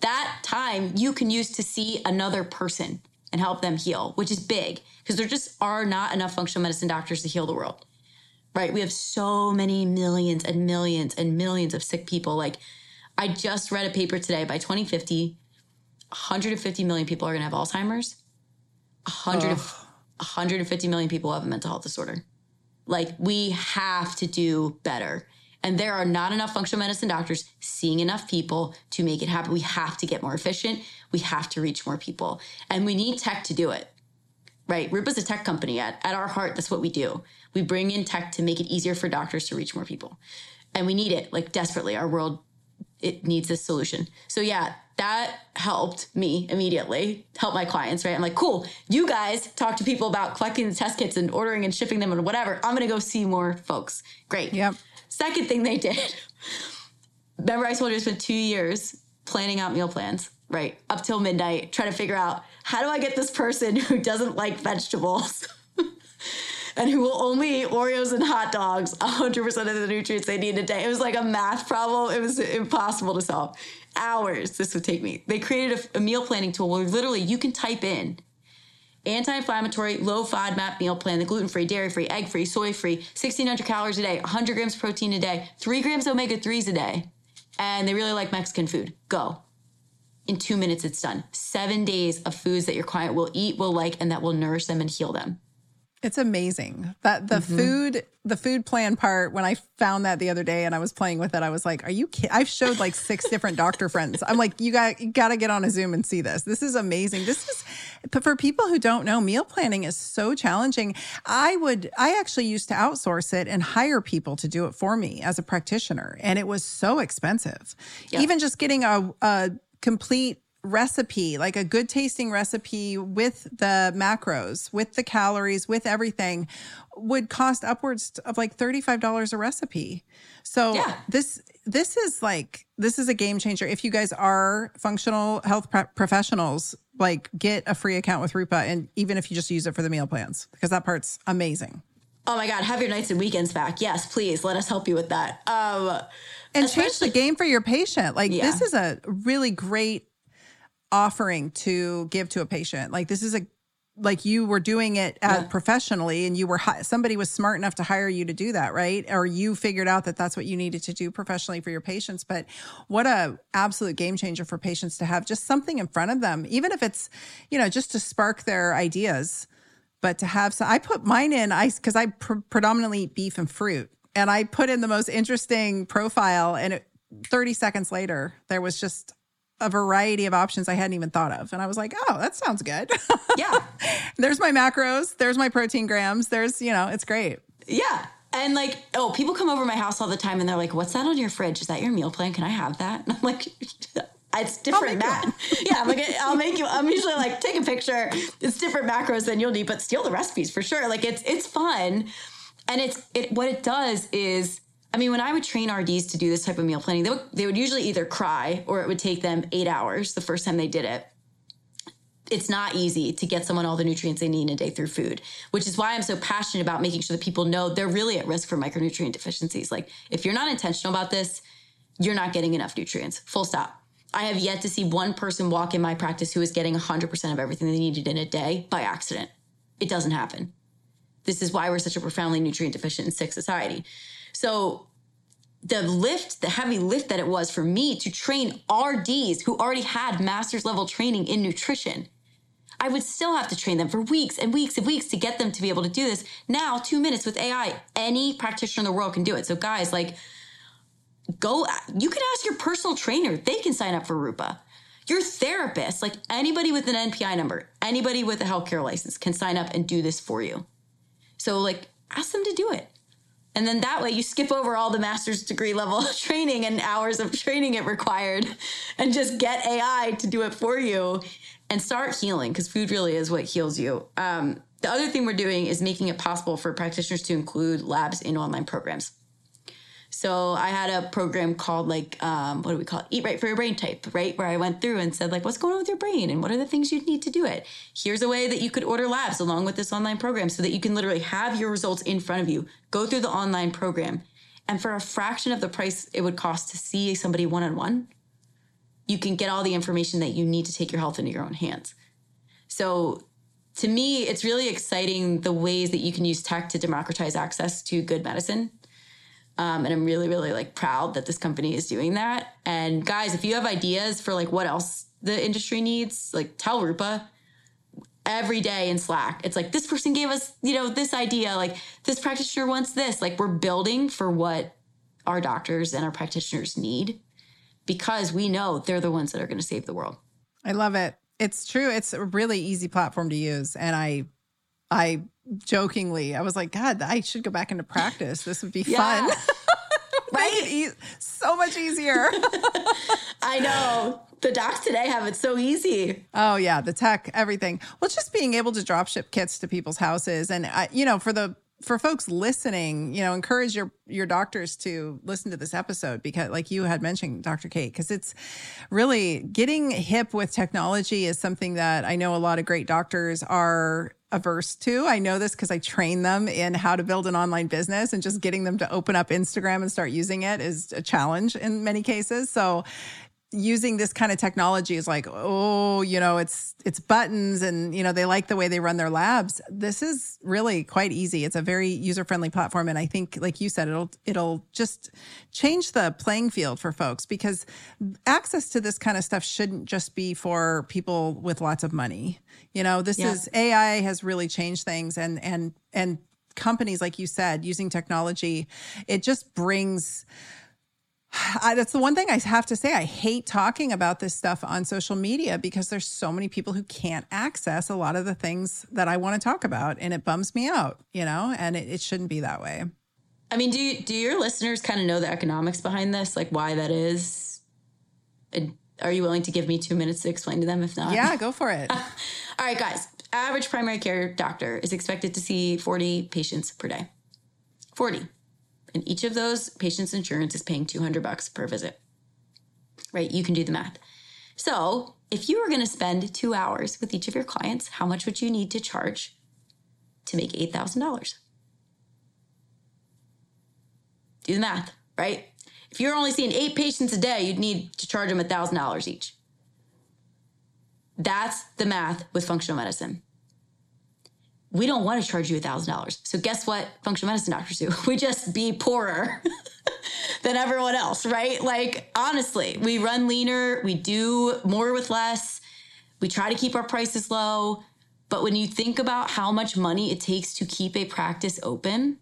That time you can use to see another person and help them heal, which is big because there just are not enough functional medicine doctors to heal the world. Right? We have so many millions and millions and millions of sick people. Like, I just read a paper today by 2050, 150 million people are going to have Alzheimer's. 100, 150 million people have a mental health disorder. Like, we have to do better. And there are not enough functional medicine doctors seeing enough people to make it happen. We have to get more efficient. We have to reach more people. And we need tech to do it. Right? Rupa's a tech company. At, at our heart, that's what we do. We bring in tech to make it easier for doctors to reach more people. And we need it like desperately. Our world, it needs this solution. So yeah, that helped me immediately, help my clients, right? I'm like, cool, you guys talk to people about collecting the test kits and ordering and shipping them and whatever. I'm gonna go see more folks. Great. Yep. Second thing they did. Remember, I told you I spent two years planning out meal plans, right? Up till midnight, trying to figure out how do I get this person who doesn't like vegetables and who will only eat Oreos and hot dogs 100% of the nutrients they need a day. It was like a math problem. It was impossible to solve. Hours this would take me. They created a, a meal planning tool where literally you can type in anti-inflammatory, low FODMAP meal plan, the gluten-free, dairy-free, egg-free, soy-free, 1600 calories a day, 100 grams protein a day, 3 grams omega-3s a day. And they really like Mexican food. Go. In 2 minutes it's done. 7 days of foods that your client will eat, will like and that will nourish them and heal them. It's amazing that the mm-hmm. food, the food plan part. When I found that the other day and I was playing with it, I was like, "Are you kidding?" I've showed like six different doctor friends. I'm like, "You got, you got to get on a Zoom and see this. This is amazing. This is but for people who don't know. Meal planning is so challenging. I would, I actually used to outsource it and hire people to do it for me as a practitioner, and it was so expensive. Yeah. Even just getting a, a complete recipe, like a good tasting recipe with the macros, with the calories, with everything, would cost upwards of like $35 a recipe. So yeah. this this is like this is a game changer. If you guys are functional health professionals, like get a free account with Rupa and even if you just use it for the meal plans because that part's amazing. Oh my god, have your nights and weekends back. Yes, please. Let us help you with that. Um and change the game for your patient. Like yeah. this is a really great offering to give to a patient. Like this is a like you were doing it yeah. professionally and you were somebody was smart enough to hire you to do that right or you figured out that that's what you needed to do professionally for your patients but what a absolute game changer for patients to have just something in front of them even if it's you know just to spark their ideas but to have some, I put mine in ice because I pr- predominantly eat beef and fruit. And I put in the most interesting profile, and it, 30 seconds later, there was just a variety of options I hadn't even thought of. And I was like, oh, that sounds good. Yeah. there's my macros, there's my protein grams, there's, you know, it's great. Yeah. And like, oh, people come over my house all the time and they're like, what's that on your fridge? Is that your meal plan? Can I have that? And I'm like, it's different. Ma- yeah, I'm like I'll make you. I'm usually like take a picture. It's different macros than you'll need, but steal the recipes for sure. Like it's it's fun, and it's it. What it does is, I mean, when I would train RDs to do this type of meal planning, they would they would usually either cry or it would take them eight hours the first time they did it it's not easy to get someone all the nutrients they need in a day through food, which is why I'm so passionate about making sure that people know they're really at risk for micronutrient deficiencies. Like, if you're not intentional about this, you're not getting enough nutrients. Full stop. I have yet to see one person walk in my practice who is getting 100% of everything they needed in a day by accident. It doesn't happen. This is why we're such a profoundly nutrient deficient and sick society. So, the lift, the heavy lift that it was for me to train RDs who already had master's level training in nutrition I would still have to train them for weeks and weeks and weeks to get them to be able to do this. Now, two minutes with AI, any practitioner in the world can do it. So, guys, like, go, you can ask your personal trainer, they can sign up for Rupa. Your therapist, like anybody with an NPI number, anybody with a healthcare license can sign up and do this for you. So, like, ask them to do it. And then that way you skip over all the master's degree level training and hours of training it required and just get AI to do it for you and start healing because food really is what heals you. Um, the other thing we're doing is making it possible for practitioners to include labs in online programs. So I had a program called like um, what do we call it? Eat right for your brain type, right? Where I went through and said like, what's going on with your brain and what are the things you'd need to do it. Here's a way that you could order labs along with this online program, so that you can literally have your results in front of you. Go through the online program, and for a fraction of the price it would cost to see somebody one on one, you can get all the information that you need to take your health into your own hands. So to me, it's really exciting the ways that you can use tech to democratize access to good medicine. Um, and I'm really, really like proud that this company is doing that. And guys, if you have ideas for like what else the industry needs, like tell Rupa every day in Slack. It's like this person gave us, you know, this idea. Like this practitioner wants this. Like we're building for what our doctors and our practitioners need because we know they're the ones that are going to save the world. I love it. It's true. It's a really easy platform to use. And I, I jokingly, I was like, God, I should go back into practice. This would be yeah. fun. right? E- so much easier. I know. The docs today have it so easy. Oh yeah, the tech, everything. Well, just being able to drop ship kits to people's houses, and uh, you know, for the for folks listening, you know, encourage your your doctors to listen to this episode because like you had mentioned Dr. Kate because it's really getting hip with technology is something that I know a lot of great doctors are averse to. I know this because I train them in how to build an online business and just getting them to open up Instagram and start using it is a challenge in many cases. So using this kind of technology is like oh you know it's it's buttons and you know they like the way they run their labs. This is really quite easy. It's a very user friendly platform. And i think like you said it'll it'll just change the playing field for folks because access to this kind of stuff shouldn't just be for people with lots of money. You know this yeah. is ai has really changed things and and and companies like you said using technology it just brings I, that's the one thing I have to say. I hate talking about this stuff on social media because there's so many people who can't access a lot of the things that I want to talk about, and it bums me out, you know. And it, it shouldn't be that way. I mean, do you, do your listeners kind of know the economics behind this, like why that is? And are you willing to give me two minutes to explain to them? If not, yeah, go for it. All right, guys. Average primary care doctor is expected to see 40 patients per day. 40 and each of those patients' insurance is paying 200 bucks per visit. Right? You can do the math. So, if you were going to spend two hours with each of your clients, how much would you need to charge to make $8,000? Do the math, right? If you're only seeing eight patients a day, you'd need to charge them $1,000 each. That's the math with functional medicine we don't want to charge you $1,000. So guess what functional medicine doctors do? We just be poorer than everyone else, right? Like, honestly, we run leaner, we do more with less, we try to keep our prices low. But when you think about how much money it takes to keep a practice open,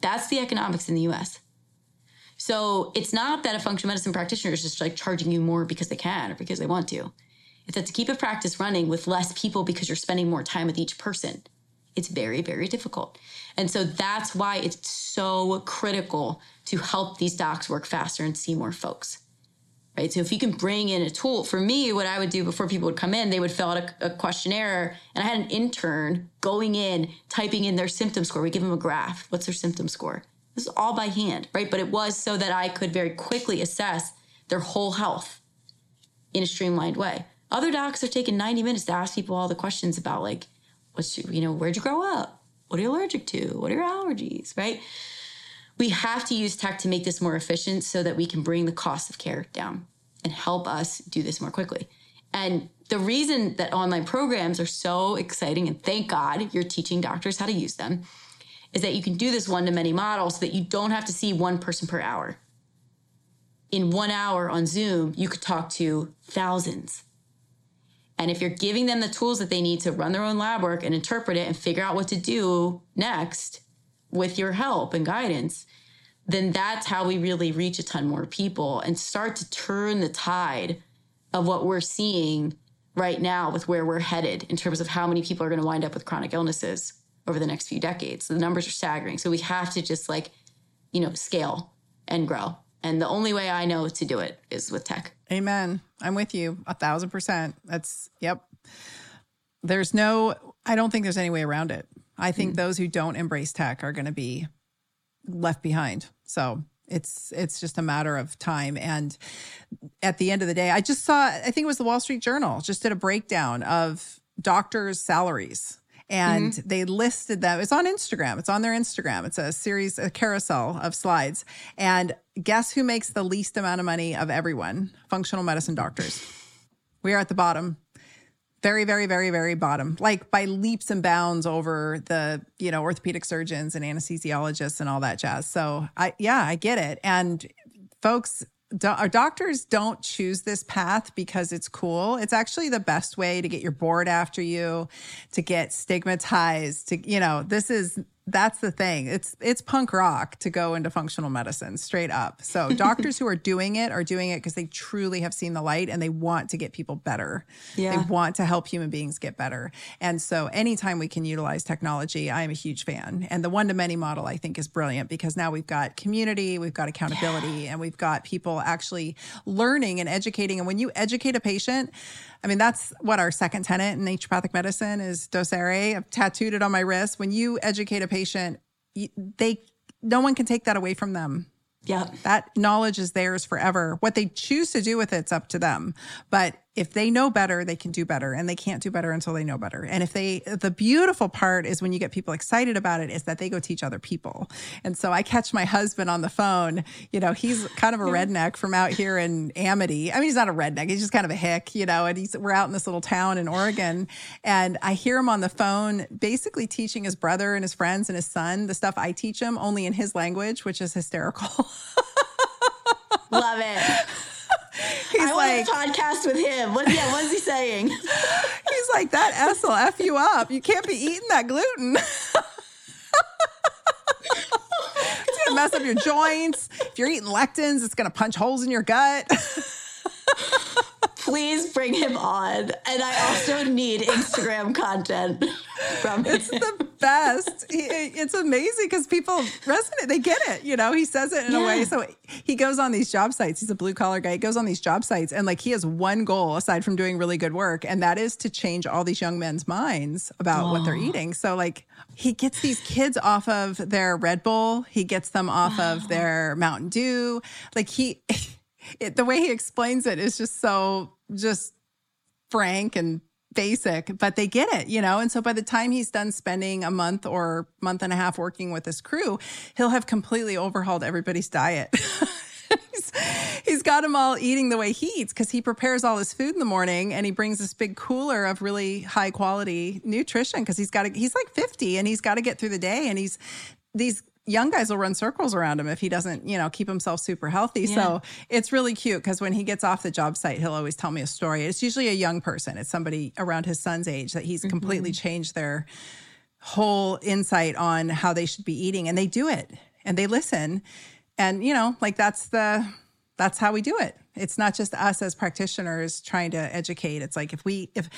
that's the economics in the US. So it's not that a functional medicine practitioner is just like charging you more because they can or because they want to. It's that to keep a practice running with less people because you're spending more time with each person, it's very, very difficult. And so that's why it's so critical to help these docs work faster and see more folks right? So if you can bring in a tool, for me, what I would do before people would come in, they would fill out a, a, questionnaire, and I had an intern going in, typing in their symptom score. We give them a graph. What's their symptom score? This is all by hand, right? But it was so that I could very quickly assess their whole health in a streamlined way. Other docs are taking 90 minutes to ask people all the questions about like, what's your, you know, where'd you grow up? What are you allergic to? What are your allergies, right? We have to use tech to make this more efficient so that we can bring the cost of care down and help us do this more quickly. And the reason that online programs are so exciting, and thank God you're teaching doctors how to use them, is that you can do this one to many model so that you don't have to see one person per hour. In one hour on Zoom, you could talk to thousands. And if you're giving them the tools that they need to run their own lab work and interpret it and figure out what to do next, with your help and guidance, then that's how we really reach a ton more people and start to turn the tide of what we're seeing right now with where we're headed in terms of how many people are going to wind up with chronic illnesses over the next few decades. The numbers are staggering. So we have to just like, you know, scale and grow. And the only way I know to do it is with tech. Amen. I'm with you a thousand percent. That's, yep. There's no, I don't think there's any way around it. I think mm. those who don't embrace tech are going to be left behind. So it's it's just a matter of time and at the end of the day i just saw i think it was the wall street journal just did a breakdown of doctors salaries and mm-hmm. they listed them it's on instagram it's on their instagram. It's a series a carousel of slides. And guess who makes the least amount of money of everyone? Functional medicine doctors. We are at the bottom. Very very very very bottom. Like by leaps and bounds over the you know orthopedic surgeons and anesthesiologists and all that jazz. So i yeah i get it. And folks do, our doctors don't choose this path because it's cool. It's actually the best way to get your board after you, to get stigmatized, to, you know, this is that's the thing. It's it's punk rock to go into functional medicine straight up. So doctors who are doing it are doing it because they truly have seen the light and they want to get people better. Yeah. They want to help human beings get better. And so anytime we can utilize technology, I am a huge fan. And the one to many model I think is brilliant because now we've got community, we've got accountability, yeah. and we've got people actually learning and educating. And when you educate a patient, I mean, that's what our second tenet in naturopathic medicine is docere. I've tattooed it on my wrist. When you educate a patient, they no one can take that away from them. Yeah. That knowledge is theirs forever. What they choose to do with it's up to them. But if they know better, they can do better and they can't do better until they know better. And if they, the beautiful part is when you get people excited about it is that they go teach other people. And so I catch my husband on the phone, you know, he's kind of a redneck from out here in Amity. I mean, he's not a redneck. He's just kind of a hick, you know, and he's, we're out in this little town in Oregon and I hear him on the phone, basically teaching his brother and his friends and his son the stuff I teach him only in his language, which is hysterical. Love it. He's I like podcast with him. What, yeah, what is he saying? He's like that S will f you up. You can't be eating that gluten. it's gonna mess up your joints. If you're eating lectins, it's gonna punch holes in your gut. Please bring him on. And I also need Instagram content from him. It's the best. it's amazing because people resonate. They get it. You know, he says it in yeah. a way. So he goes on these job sites. He's a blue collar guy. He goes on these job sites and like he has one goal aside from doing really good work. And that is to change all these young men's minds about what they're eating. So like he gets these kids off of their Red Bull. He gets them off wow. of their Mountain Dew. Like he, it, the way he explains it is just so just frank and basic, but they get it, you know? And so by the time he's done spending a month or month and a half working with his crew, he'll have completely overhauled everybody's diet. he's, got them all eating the way he eats because he prepares all his food in the morning and he brings this big cooler of really high quality nutrition because he's got to, he's like 50 and he's got to get through the day and he's these young guys will run circles around him if he doesn't, you know, keep himself super healthy. Yeah. So it's really cute because when he gets off the job site, he'll always tell me a story. It's usually a young person. It's somebody around his son's age that he's mm-hmm. completely changed their whole insight on how they should be eating and they do it and they listen. And you know, like that's the that's how we do it. It's not just us as practitioners trying to educate. It's like if we, if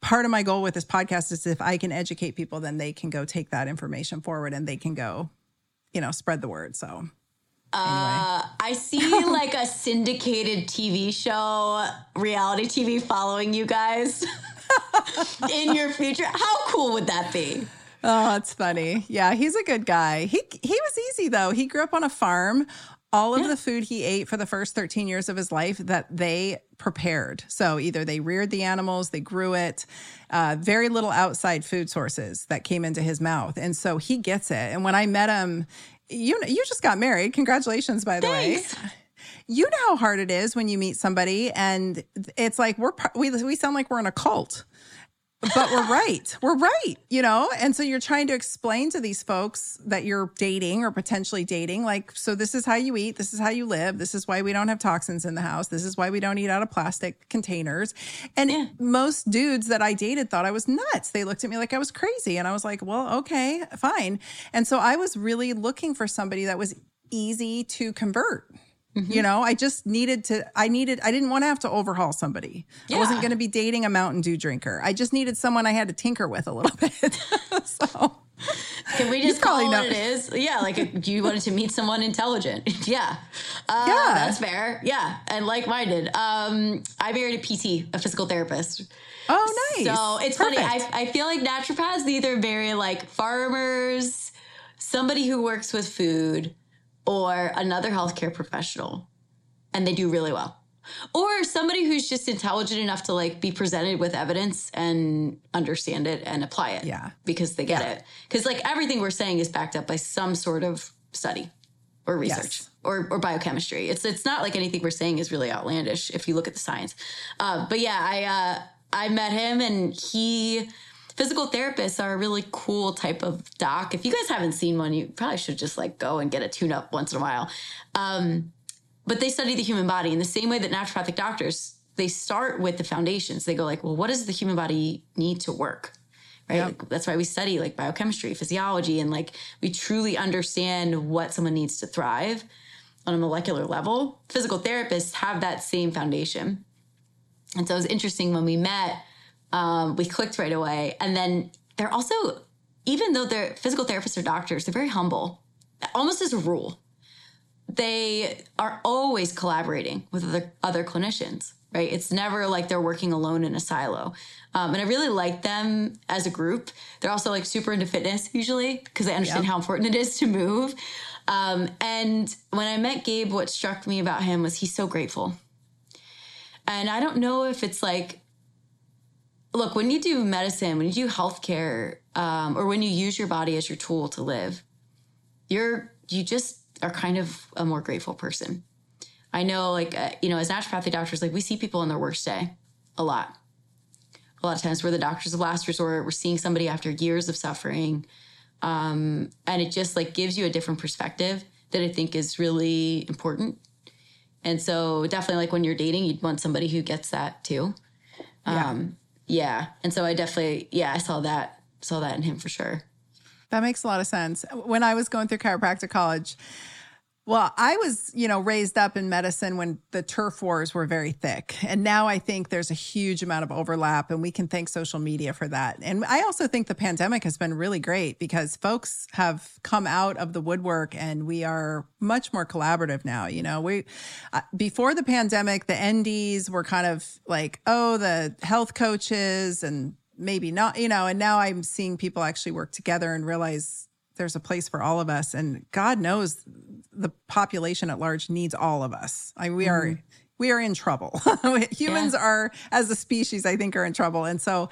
part of my goal with this podcast is if I can educate people, then they can go take that information forward and they can go, you know, spread the word. So, anyway. Uh, I see like a syndicated TV show, reality TV following you guys in your future. How cool would that be? Oh, that's funny. Yeah, he's a good guy. He he was easy though. He grew up on a farm all of yeah. the food he ate for the first 13 years of his life that they prepared. So either they reared the animals, they grew it, uh, very little outside food sources that came into his mouth. And so he gets it. And when I met him, you you just got married. Congratulations, by the Thanks. way. You know how hard it is when you meet somebody and it's like we're we we sound like we're in a cult but we're right. We're right, you know? And so you're trying to explain to these folks that you're dating or potentially dating, like, so this is how you eat, this is how you live, this is why we don't have toxins in the house, this is why we don't eat out of plastic containers. And yeah. most dudes that I dated thought I was nuts. They looked at me like I was crazy. And I was like, well, okay, fine. And so I was really looking for somebody that was easy to convert Mm-hmm. You know, I just needed to, I needed, I didn't want to have to overhaul somebody. Yeah. I wasn't going to be dating a Mountain Dew drinker. I just needed someone I had to tinker with a little bit. so. Can we just call it what it is? Yeah, like you wanted to meet someone intelligent. yeah. Uh, yeah. That's fair. Yeah. And like minded. Um, I married a PT, a physical therapist. Oh, nice. So it's Perfect. funny. I, I feel like naturopaths either very like farmers, somebody who works with food, or another healthcare professional and they do really well. Or somebody who's just intelligent enough to like be presented with evidence and understand it and apply it. Yeah. Because they get yeah. it. Because like everything we're saying is backed up by some sort of study or research yes. or, or biochemistry. It's it's not like anything we're saying is really outlandish if you look at the science. Uh, but yeah, I uh, I met him and he physical therapists are a really cool type of doc. If you guys haven't seen one, you probably should just like go and get a tune up once in a while. Um, but they study the human body in the same way that naturopathic doctors, they start with the foundations. They go like, well, what does the human body need to work? Right. Yep. Like, that's why we study like biochemistry, physiology, and like we truly understand what someone needs to thrive on a molecular level. Physical therapists have that same foundation. And so it was interesting when we met um, we clicked right away. And then they're also, even though they're physical therapists or doctors, they're very humble, almost as a rule. They are always collaborating with other, other clinicians, right? It's never like they're working alone in a silo. Um, and I really like them as a group. They're also like super into fitness usually because they understand yep. how important it is to move. Um, and when I met Gabe, what struck me about him was he's so grateful. And I don't know if it's like look, when you do medicine, when you do healthcare, um, or when you use your body as your tool to live, you're you just are kind of a more grateful person. I know, like uh, you know, as naturopathic doctors, like we see people on their worst day a lot. A lot of times, we're the doctors of last resort. We're seeing somebody after years of suffering, um, and it just like gives you a different perspective that I think is really important. And so, definitely, like when you're dating, you'd want somebody who gets that too. Um, yeah. And so I definitely, yeah, I saw that, saw that in him for sure. That makes a lot of sense. When I was going through chiropractic college, well, I was, you know, raised up in medicine when the turf wars were very thick. And now I think there's a huge amount of overlap, and we can thank social media for that. And I also think the pandemic has been really great because folks have come out of the woodwork and we are much more collaborative now. You know, we, uh, before the pandemic, the NDs were kind of like, oh, the health coaches and maybe not, you know, and now I'm seeing people actually work together and realize there's a place for all of us. And God knows the population at large needs all of us. I, we mm are mm-hmm. we are in trouble. Humans yeah. are as a species, I think, are in trouble. And so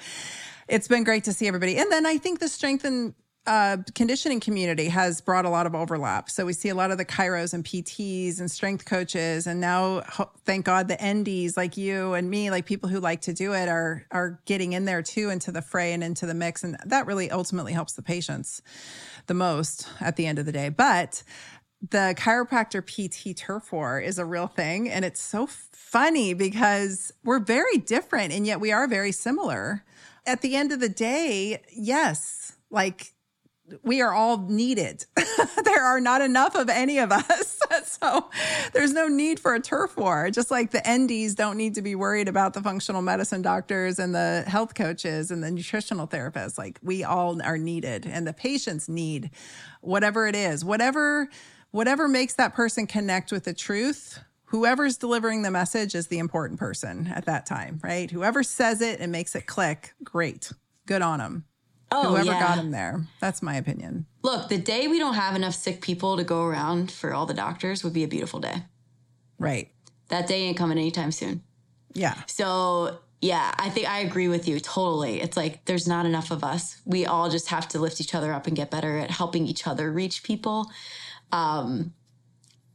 it's been great to see everybody. And then I think the strength and uh, conditioning community has brought a lot of overlap. So we see a lot of the chiros and PTs and strength coaches, and now thank God the NDs like you and me, like people who like to do it, are are getting in there too into the fray and into the mix, and that really ultimately helps the patients the most at the end of the day. But the chiropractor PT turf war is a real thing, and it's so funny because we're very different, and yet we are very similar. At the end of the day, yes, like we are all needed. there are not enough of any of us. so there's no need for a turf war. Just like the NDs don't need to be worried about the functional medicine doctors and the health coaches and the nutritional therapists. Like we all are needed and the patients need whatever it is, whatever whatever makes that person connect with the truth. Whoever's delivering the message is the important person at that time, right? Whoever says it and makes it click, great. Good on them. Oh, Whoever yeah. got him there. That's my opinion. Look, the day we don't have enough sick people to go around for all the doctors would be a beautiful day. Right. That day ain't coming anytime soon. Yeah. So, yeah, I think I agree with you totally. It's like there's not enough of us. We all just have to lift each other up and get better at helping each other reach people. Um,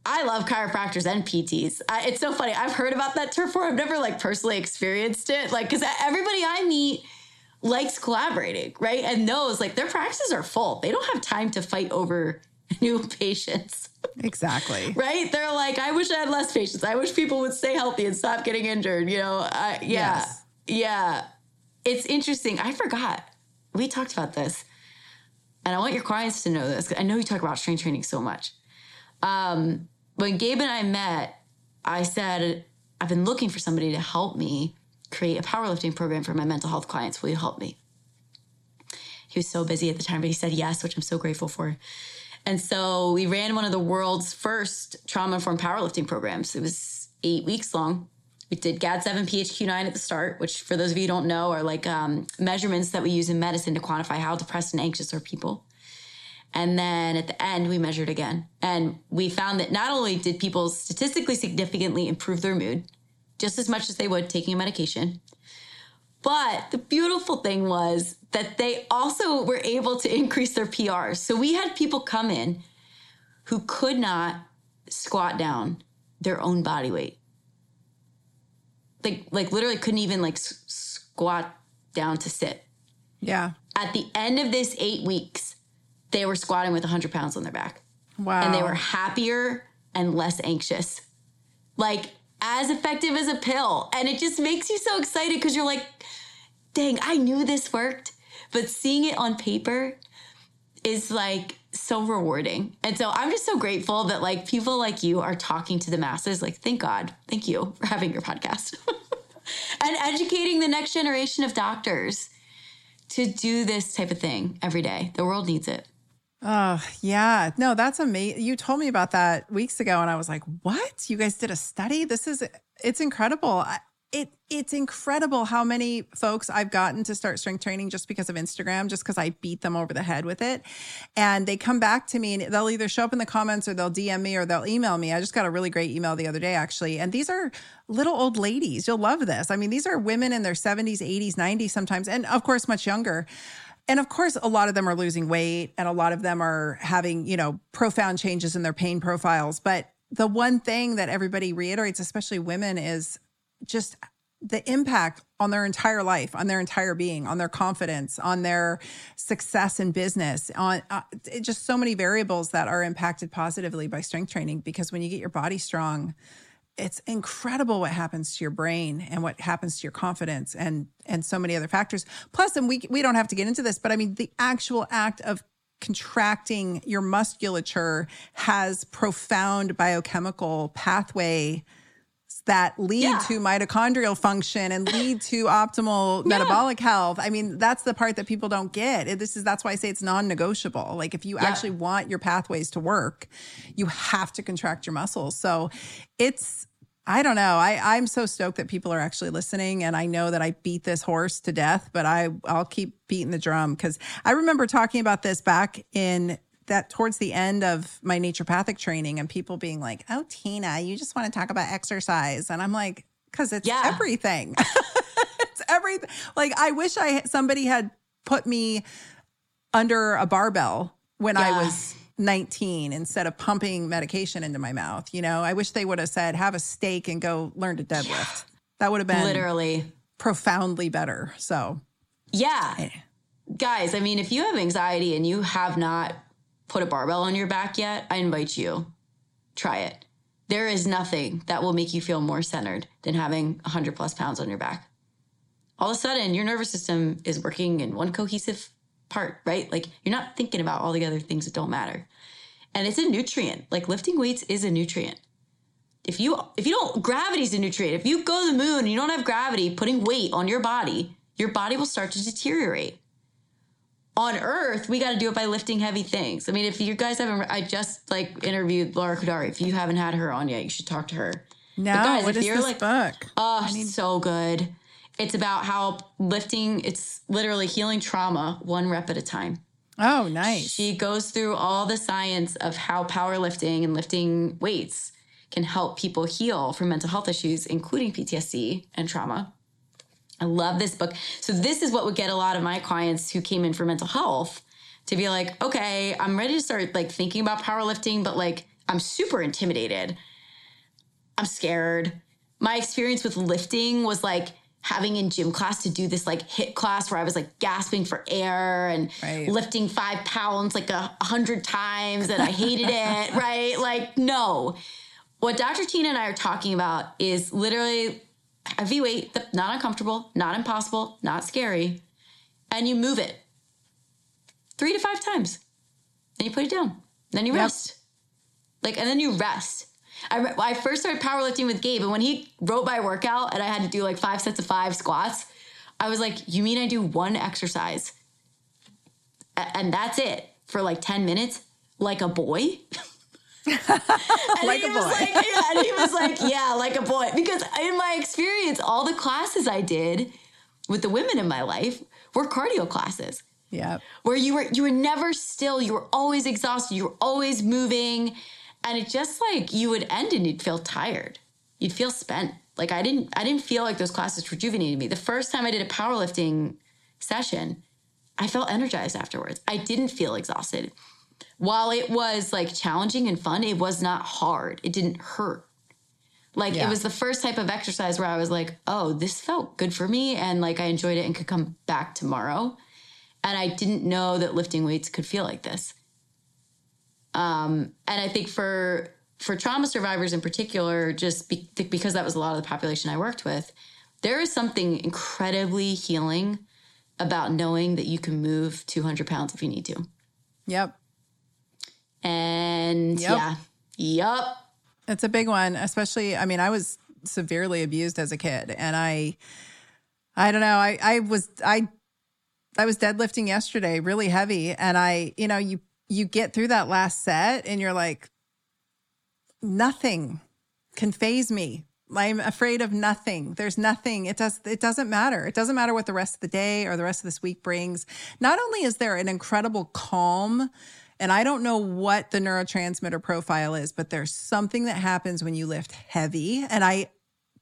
I love chiropractors and PTs. I, it's so funny. I've heard about that turf war. I've never like personally experienced it. Like, because everybody I meet likes collaborating, right? And knows like their practices are full. They don't have time to fight over new patients. Exactly. right? They're like, I wish I had less patients. I wish people would stay healthy and stop getting injured. You know, I, yeah. Yes. Yeah. It's interesting. I forgot. We talked about this. And I want your clients to know this. I know you talk about strength training so much. Um, when Gabe and I met, I said, I've been looking for somebody to help me create a powerlifting program for my mental health clients. Will you help me? He was so busy at the time, but he said yes, which I'm so grateful for. And so we ran one of the world's first trauma informed powerlifting programs. It was eight weeks long. We did GAD7, PHQ9 at the start, which for those of you who don't know are like um, measurements that we use in medicine to quantify how depressed and anxious are people. And then at the end, we measured again. And we found that not only did people statistically significantly improve their mood, just as much as they would taking a medication. But the beautiful thing was that they also were able to increase their PRs. So we had people come in who could not squat down their own body weight. Like like literally couldn't even like s- squat down to sit. Yeah. At the end of this 8 weeks, they were squatting with 100 pounds on their back. Wow. And they were happier and less anxious. Like as effective as a pill. And it just makes you so excited because you're like, dang, I knew this worked. But seeing it on paper is like so rewarding. And so I'm just so grateful that like people like you are talking to the masses. Like, thank God. Thank you for having your podcast and educating the next generation of doctors to do this type of thing every day. The world needs it. Oh, yeah. No, that's amazing. You told me about that weeks ago and I was like, "What? You guys did a study? This is it's incredible." It it's incredible how many folks I've gotten to start strength training just because of Instagram, just because I beat them over the head with it. And they come back to me and they'll either show up in the comments or they'll DM me or they'll email me. I just got a really great email the other day, actually. And these are little old ladies. You'll love this. I mean, these are women in their 70s, 80s, 90s sometimes, and of course, much younger and of course, a lot of them are losing weight and a lot of them are having, you know, profound changes in their pain profiles. But the one thing that everybody reiterates, especially women, is just the impact on their entire life, on their entire being, on their confidence, on their success in business, on uh, just so many variables that are impacted positively by strength training. Because when you get your body strong, it's incredible what happens to your brain and what happens to your confidence and and so many other factors. Plus and we we don't have to get into this but i mean the actual act of contracting your musculature has profound biochemical pathway that lead yeah. to mitochondrial function and lead to optimal yeah. metabolic health. I mean, that's the part that people don't get. This is that's why I say it's non-negotiable. Like if you yeah. actually want your pathways to work, you have to contract your muscles. So it's I don't know. I, I'm so stoked that people are actually listening. And I know that I beat this horse to death, but I, I'll keep beating the drum because I remember talking about this back in that towards the end of my naturopathic training and people being like, "Oh, Tyna, you just want to talk about exercise." And I'm like, "Cuz it's yeah. everything." it's everything. Like I wish I somebody had put me under a barbell when yeah. I was 19 instead of pumping medication into my mouth. You know, I wish they would have said, have a steak and go learn to deadlift. Yeah. That would have been literally profoundly better. So, yeah. Eh. Guys, I mean, if you have anxiety and you have not put a barbell on your back yet, I invite you, try it. There is nothing that will make you feel more centered than having 100 plus pounds on your back. All of a sudden, your nervous system is working in one cohesive part, right? Like you're not thinking about all the other things that don't matter. And it's a nutrient. Like lifting weights is a nutrient. If you if you don't gravity's a nutrient. If you go to the moon and you don't have gravity putting weight on your body, your body will start to deteriorate. On Earth, we got to do it by lifting heavy things. I mean, if you guys haven't, I just like interviewed Laura Khoudari. If you haven't had her on yet, you should talk to her. No, guys, what if is you're this like, book? Oh, need- so good. It's about how lifting, it's literally healing trauma one rep at a time. Oh, nice. She goes through all the science of how powerlifting and lifting weights can help people heal from mental health issues, including PTSD and trauma. I love this book. So, this is what would get a lot of my clients who came in for mental health to be like, okay, I'm ready to start like thinking about powerlifting, but like I'm super intimidated. I'm scared. My experience with lifting was like, having in gym class to do this like hit class where I was like gasping for air and right. lifting five pounds like a hundred times and I hated it, right? Like, no. What Dr. Tyna and I are talking about is literally heavy weight, not uncomfortable, not impossible, not scary, and you move it three to five times. Then you put it down. Then you yep. rest. Like, and then you rest. I, I first started powerlifting with Gabe, and when he wrote my workout and I had to do like five sets of five squats, I was like, You mean I do one exercise and that's it for like 10 minutes, like a boy? like a boy. Like, yeah, and he was like, Yeah, like a boy. Because in my experience, all the classes I did with the women in my life were cardio classes. Yeah. Where you were you were never still, you were always exhausted, you were always moving. And it just like you would end and you'd feel tired. You'd feel spent. Like I didn't I didn't feel like those classes rejuvenated me. The first time I did a powerlifting session, I felt energized afterwards. I didn't feel exhausted. While it was like challenging and fun, it was not hard. It didn't hurt. Like yeah. it was the first type of exercise where I was like, "Oh, this felt good for me and like I enjoyed it and could come back tomorrow." And I didn't know that lifting weights could feel like this. Um, and I think for for trauma survivors in particular, just be, because that was a lot of the population I worked with, there is something incredibly healing about knowing that you can move 200 pounds if you need to. Yep. And yep. yeah, yep. It's a big one, especially. I mean, I was severely abused as a kid, and I, I don't know. I I was I, I was deadlifting yesterday, really heavy, and I, you know, you you get through that last set and you're like, nothing can phase me. I'm afraid of nothing. There's nothing. It does it doesn't matter. It doesn't matter what the rest of the day or the rest of this week brings. Not only is there an incredible calm and I don't know what the neurotransmitter profile is, but there's something that happens when you lift heavy and I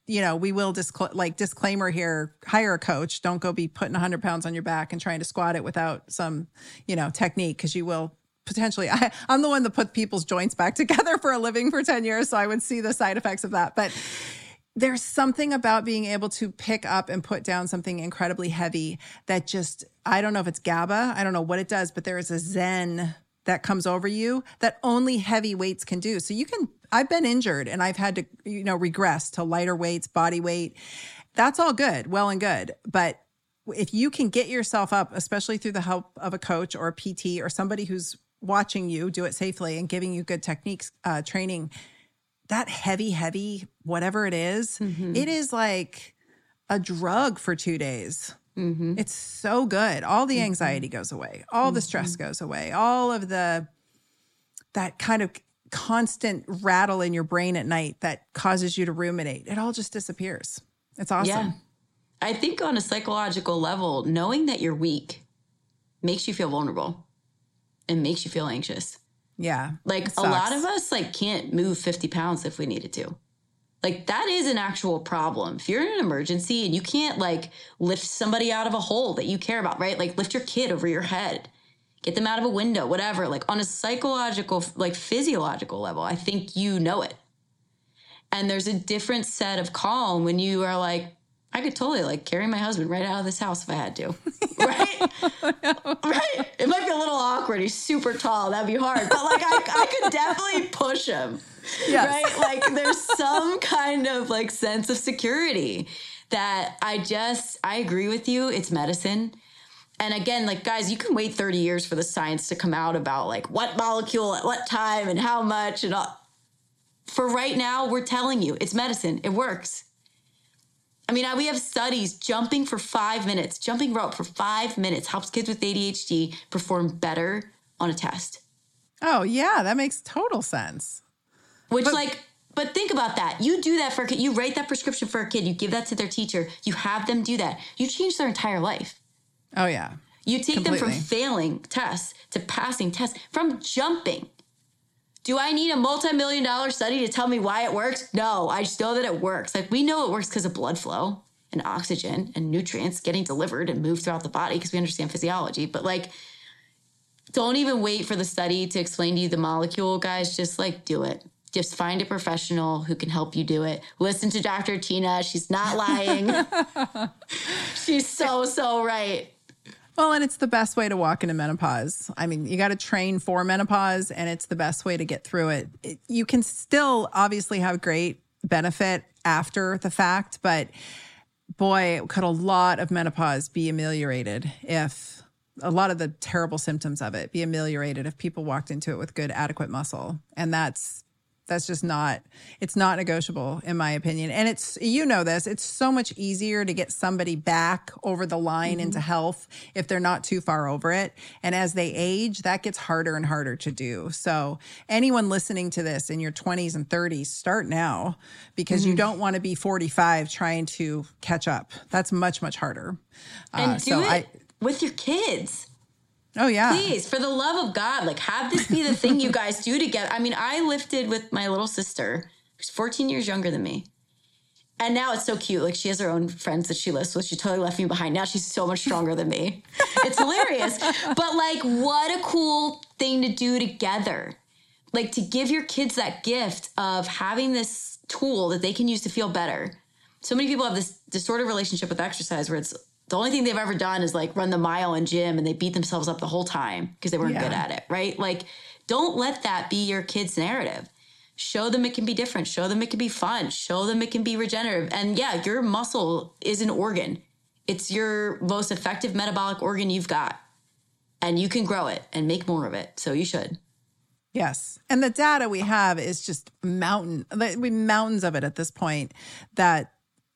you know, we will discl- like disclaimer here, hire a coach. Don't go be putting 100 pounds on your back and trying to squat it without some, you know, technique because you will potentially I, i'm the one that put people's joints back together for a living for 10 years so i would see the side effects of that but there's something about being able to pick up and put down something incredibly heavy that just i don't know if it's gaba i don't know what it does but there is a zen that comes over you that only heavy weights can do so you can i've been injured and i've had to you know regress to lighter weights body weight that's all good well and good but if you can get yourself up, especially through the help of a coach or a PT or somebody who's watching you do it safely and giving you good techniques, uh, training, that heavy, heavy, whatever it is, mm-hmm. it is like a drug for two days. Mm-hmm. It's so good. All the anxiety mm-hmm. goes away, all the stress mm-hmm. goes away, all of the, that kind of constant rattle in your brain at night that causes you to ruminate. It all just disappears. It's awesome. Yeah. I think on a psychological level, knowing that you're weak makes you feel vulnerable and makes you feel anxious. Yeah. Like a lot of us like can't move 50 pounds if we needed to. Like that is an actual problem. If you're in an emergency and you can't like lift somebody out of a hole that you care about, right? Like lift your kid over your head. get them out of a window, whatever. Like on a psychological, like physiological level, I think you know it. And there's a different set of calm when you are like, I could totally like carry my husband right out of this house if I had to. right? right? It might be a little awkward. He's super tall. That'd be hard. But like I, I could definitely push him. Yes. Right? Like there's some kind of like sense of security that I just I agree with you. It's medicine. And again, like guys, you can wait 30 years for the science to come out about like what molecule at what time and how much and all. For right now, we're telling you it's medicine. It works. I mean, we have studies jumping for five minutes, jumping rope for five minutes helps kids with ADHD perform better on a test. Oh, yeah, that makes total sense. Which, but- like, but think about that. You do that for a kid. You write that prescription for a kid. You give that to their teacher. You have them do that. You change their entire life. Oh, yeah. You take Completely. them from failing tests to passing tests, from jumping. Do I need a multi million dollar study to tell me why it works? No, I just know that it works. Like we know it works because of blood flow and oxygen and nutrients getting delivered and moved throughout the body because we understand physiology. But like, don't even wait for the study to explain to you the molecule, guys. Just like do it. Just find a professional who can help you do it. Listen to Dr. Tyna. She's not lying. She's so, so right. Well, and it's the best way to walk into menopause. I mean, you got to train for menopause, and it's the best way to get through it. it. You can still obviously have great benefit after the fact, but boy, could a lot of menopause be ameliorated if a lot of the terrible symptoms of it be ameliorated if people walked into it with good, adequate muscle. And that's that's just not it's not negotiable in my opinion. And it's you know this it's so much easier to get somebody back over the line mm-hmm. into health if they're not too far over it. And as they age that gets harder and harder to do. So anyone listening to this in your 20s and 30s start now because mm-hmm. you don't want to be 45 trying to catch up. That's much much harder. And uh, do so it I, with your kids Oh yeah. Please, for the love of God, like have this be the thing you guys do together. I mean, I lifted with my little sister, who's 14 years younger than me. And now it's so cute. Like she has her own friends that she lifts with. She totally left me behind. Now she's so much stronger than me. It's hilarious. But like, what a cool thing to do together. Like to give your kids that gift of having this tool that they can use to feel better. So many people have this distorted relationship with exercise where it's the only thing they've ever done is like run the mile in gym and they beat themselves up the whole time because they weren't yeah. good at it, right? Like, don't let that be your kid's narrative. Show them it can be different. Show them it can be fun. Show them it can be regenerative. And yeah, your muscle is an organ. It's your most effective metabolic organ you've got. And you can grow it and make more of it. So you should. Yes. And the data we have is just mountain, we mountains of it at this point that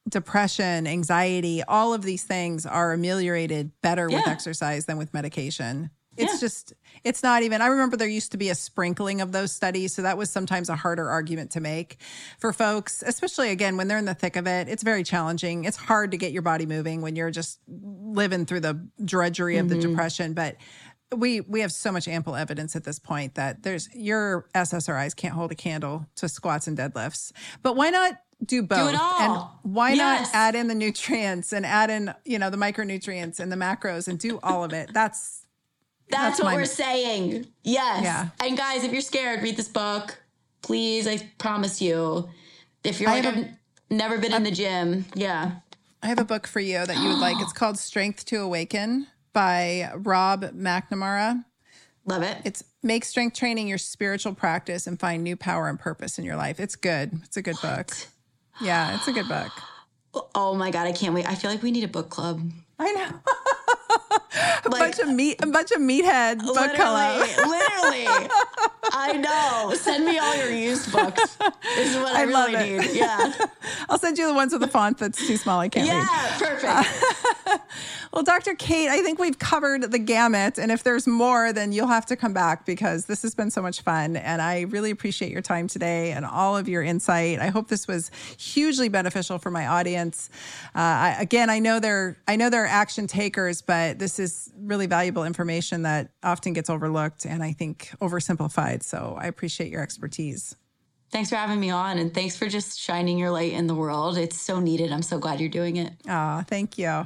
depression, anxiety, all of these things are ameliorated better yeah. with exercise than with medication. It's yeah. just, it's not even. I remember there used to be a sprinkling of those studies. So that was sometimes a harder argument to make for folks, especially again, when they're in the thick of it. It's very challenging. It's hard to get your body moving when you're just living through the drudgery of mm-hmm. the depression. But we we have so much ample evidence at this point that there's your SSRIs can't hold a candle to squats and deadlifts. But why not do both. Do it all. And why yes. not add in the nutrients and add in, you know, the micronutrients and the macros and do all of it? That's that's, that's what we're saying. Yes. Yeah. And guys, if you're scared, read this book. Please, I promise you. If you're like, I've never been a, in the gym. Yeah. I have a book for you that you would like. It's called Strength to Awaken by Rob McNamara. Love it. It's make strength training your spiritual practice and find new power and purpose in your life. It's good. It's a good what? book. Yeah, it's a good book. Oh my god, I can't wait. I feel like we need a book club. I know. a like, bunch of meat, a bunch of meathead book literally, club. literally, I know. Send me all your used books. This is what I, I really need. Yeah, I'll send you the ones with the font that's too small. I can't yeah, read. Yeah, perfect. well, Dr. Kate, I think we've covered the gamut, and if there's more, then you'll have to come back because this has been so much fun, and I really appreciate your time today and all of your insight. I hope this was hugely beneficial for my audience. Uh, I, again, I know they're I know they're action takers, but this is really valuable information that often gets overlooked and I think oversimplified. So I appreciate your expertise. Thanks for having me on and thanks for just shining your light in the world. It's so needed. I'm so glad you're doing it. Ah, thank you.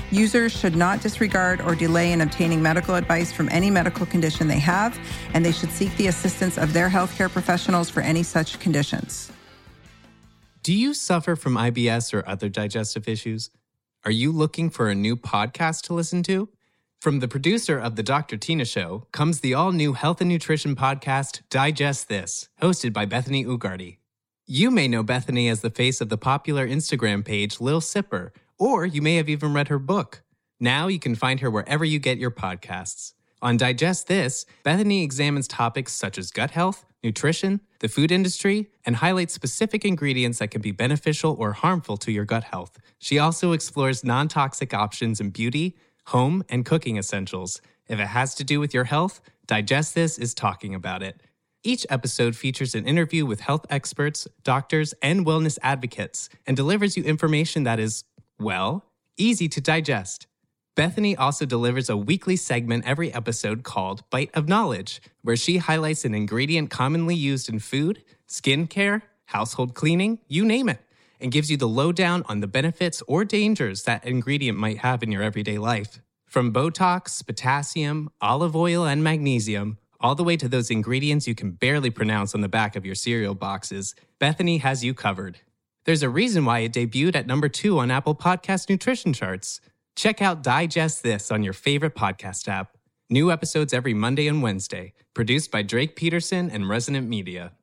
Users should not disregard or delay in obtaining medical advice from any medical condition they have, and they should seek the assistance of their healthcare professionals for any such conditions. Do you suffer from IBS or other digestive issues? Are you looking for a new podcast to listen to? From the producer of The Dr. Tyna Show comes the all new health and nutrition podcast, Digest This, hosted by Bethany Ugarte. You may know Bethany as the face of the popular Instagram page Lil Sipper or you may have even read her book. Now you can find her wherever you get your podcasts. On Digest This, Bethany examines topics such as gut health, nutrition, the food industry, and highlights specific ingredients that can be beneficial or harmful to your gut health. She also explores non toxic options in beauty, home, and cooking essentials. If it has to do with your health, Digest This is talking about it. Each episode features an interview with health experts, doctors, and wellness advocates, and delivers you information that is well, easy to digest. Bethany also delivers a weekly segment every episode called Bite of Knowledge, where she highlights an ingredient commonly used in food, skincare, household cleaning, you name it, and gives you the lowdown on the benefits or dangers that ingredient might have in your everyday life. From Botox, potassium, olive oil, and magnesium, all the way to those ingredients you can barely pronounce on the back of your cereal boxes, Bethany has you covered. There's a reason why it debuted at number two on Apple Podcast nutrition charts. Check out Digest This on your favorite podcast app. New episodes every Monday and Wednesday, produced by Drake Peterson and Resonant Media.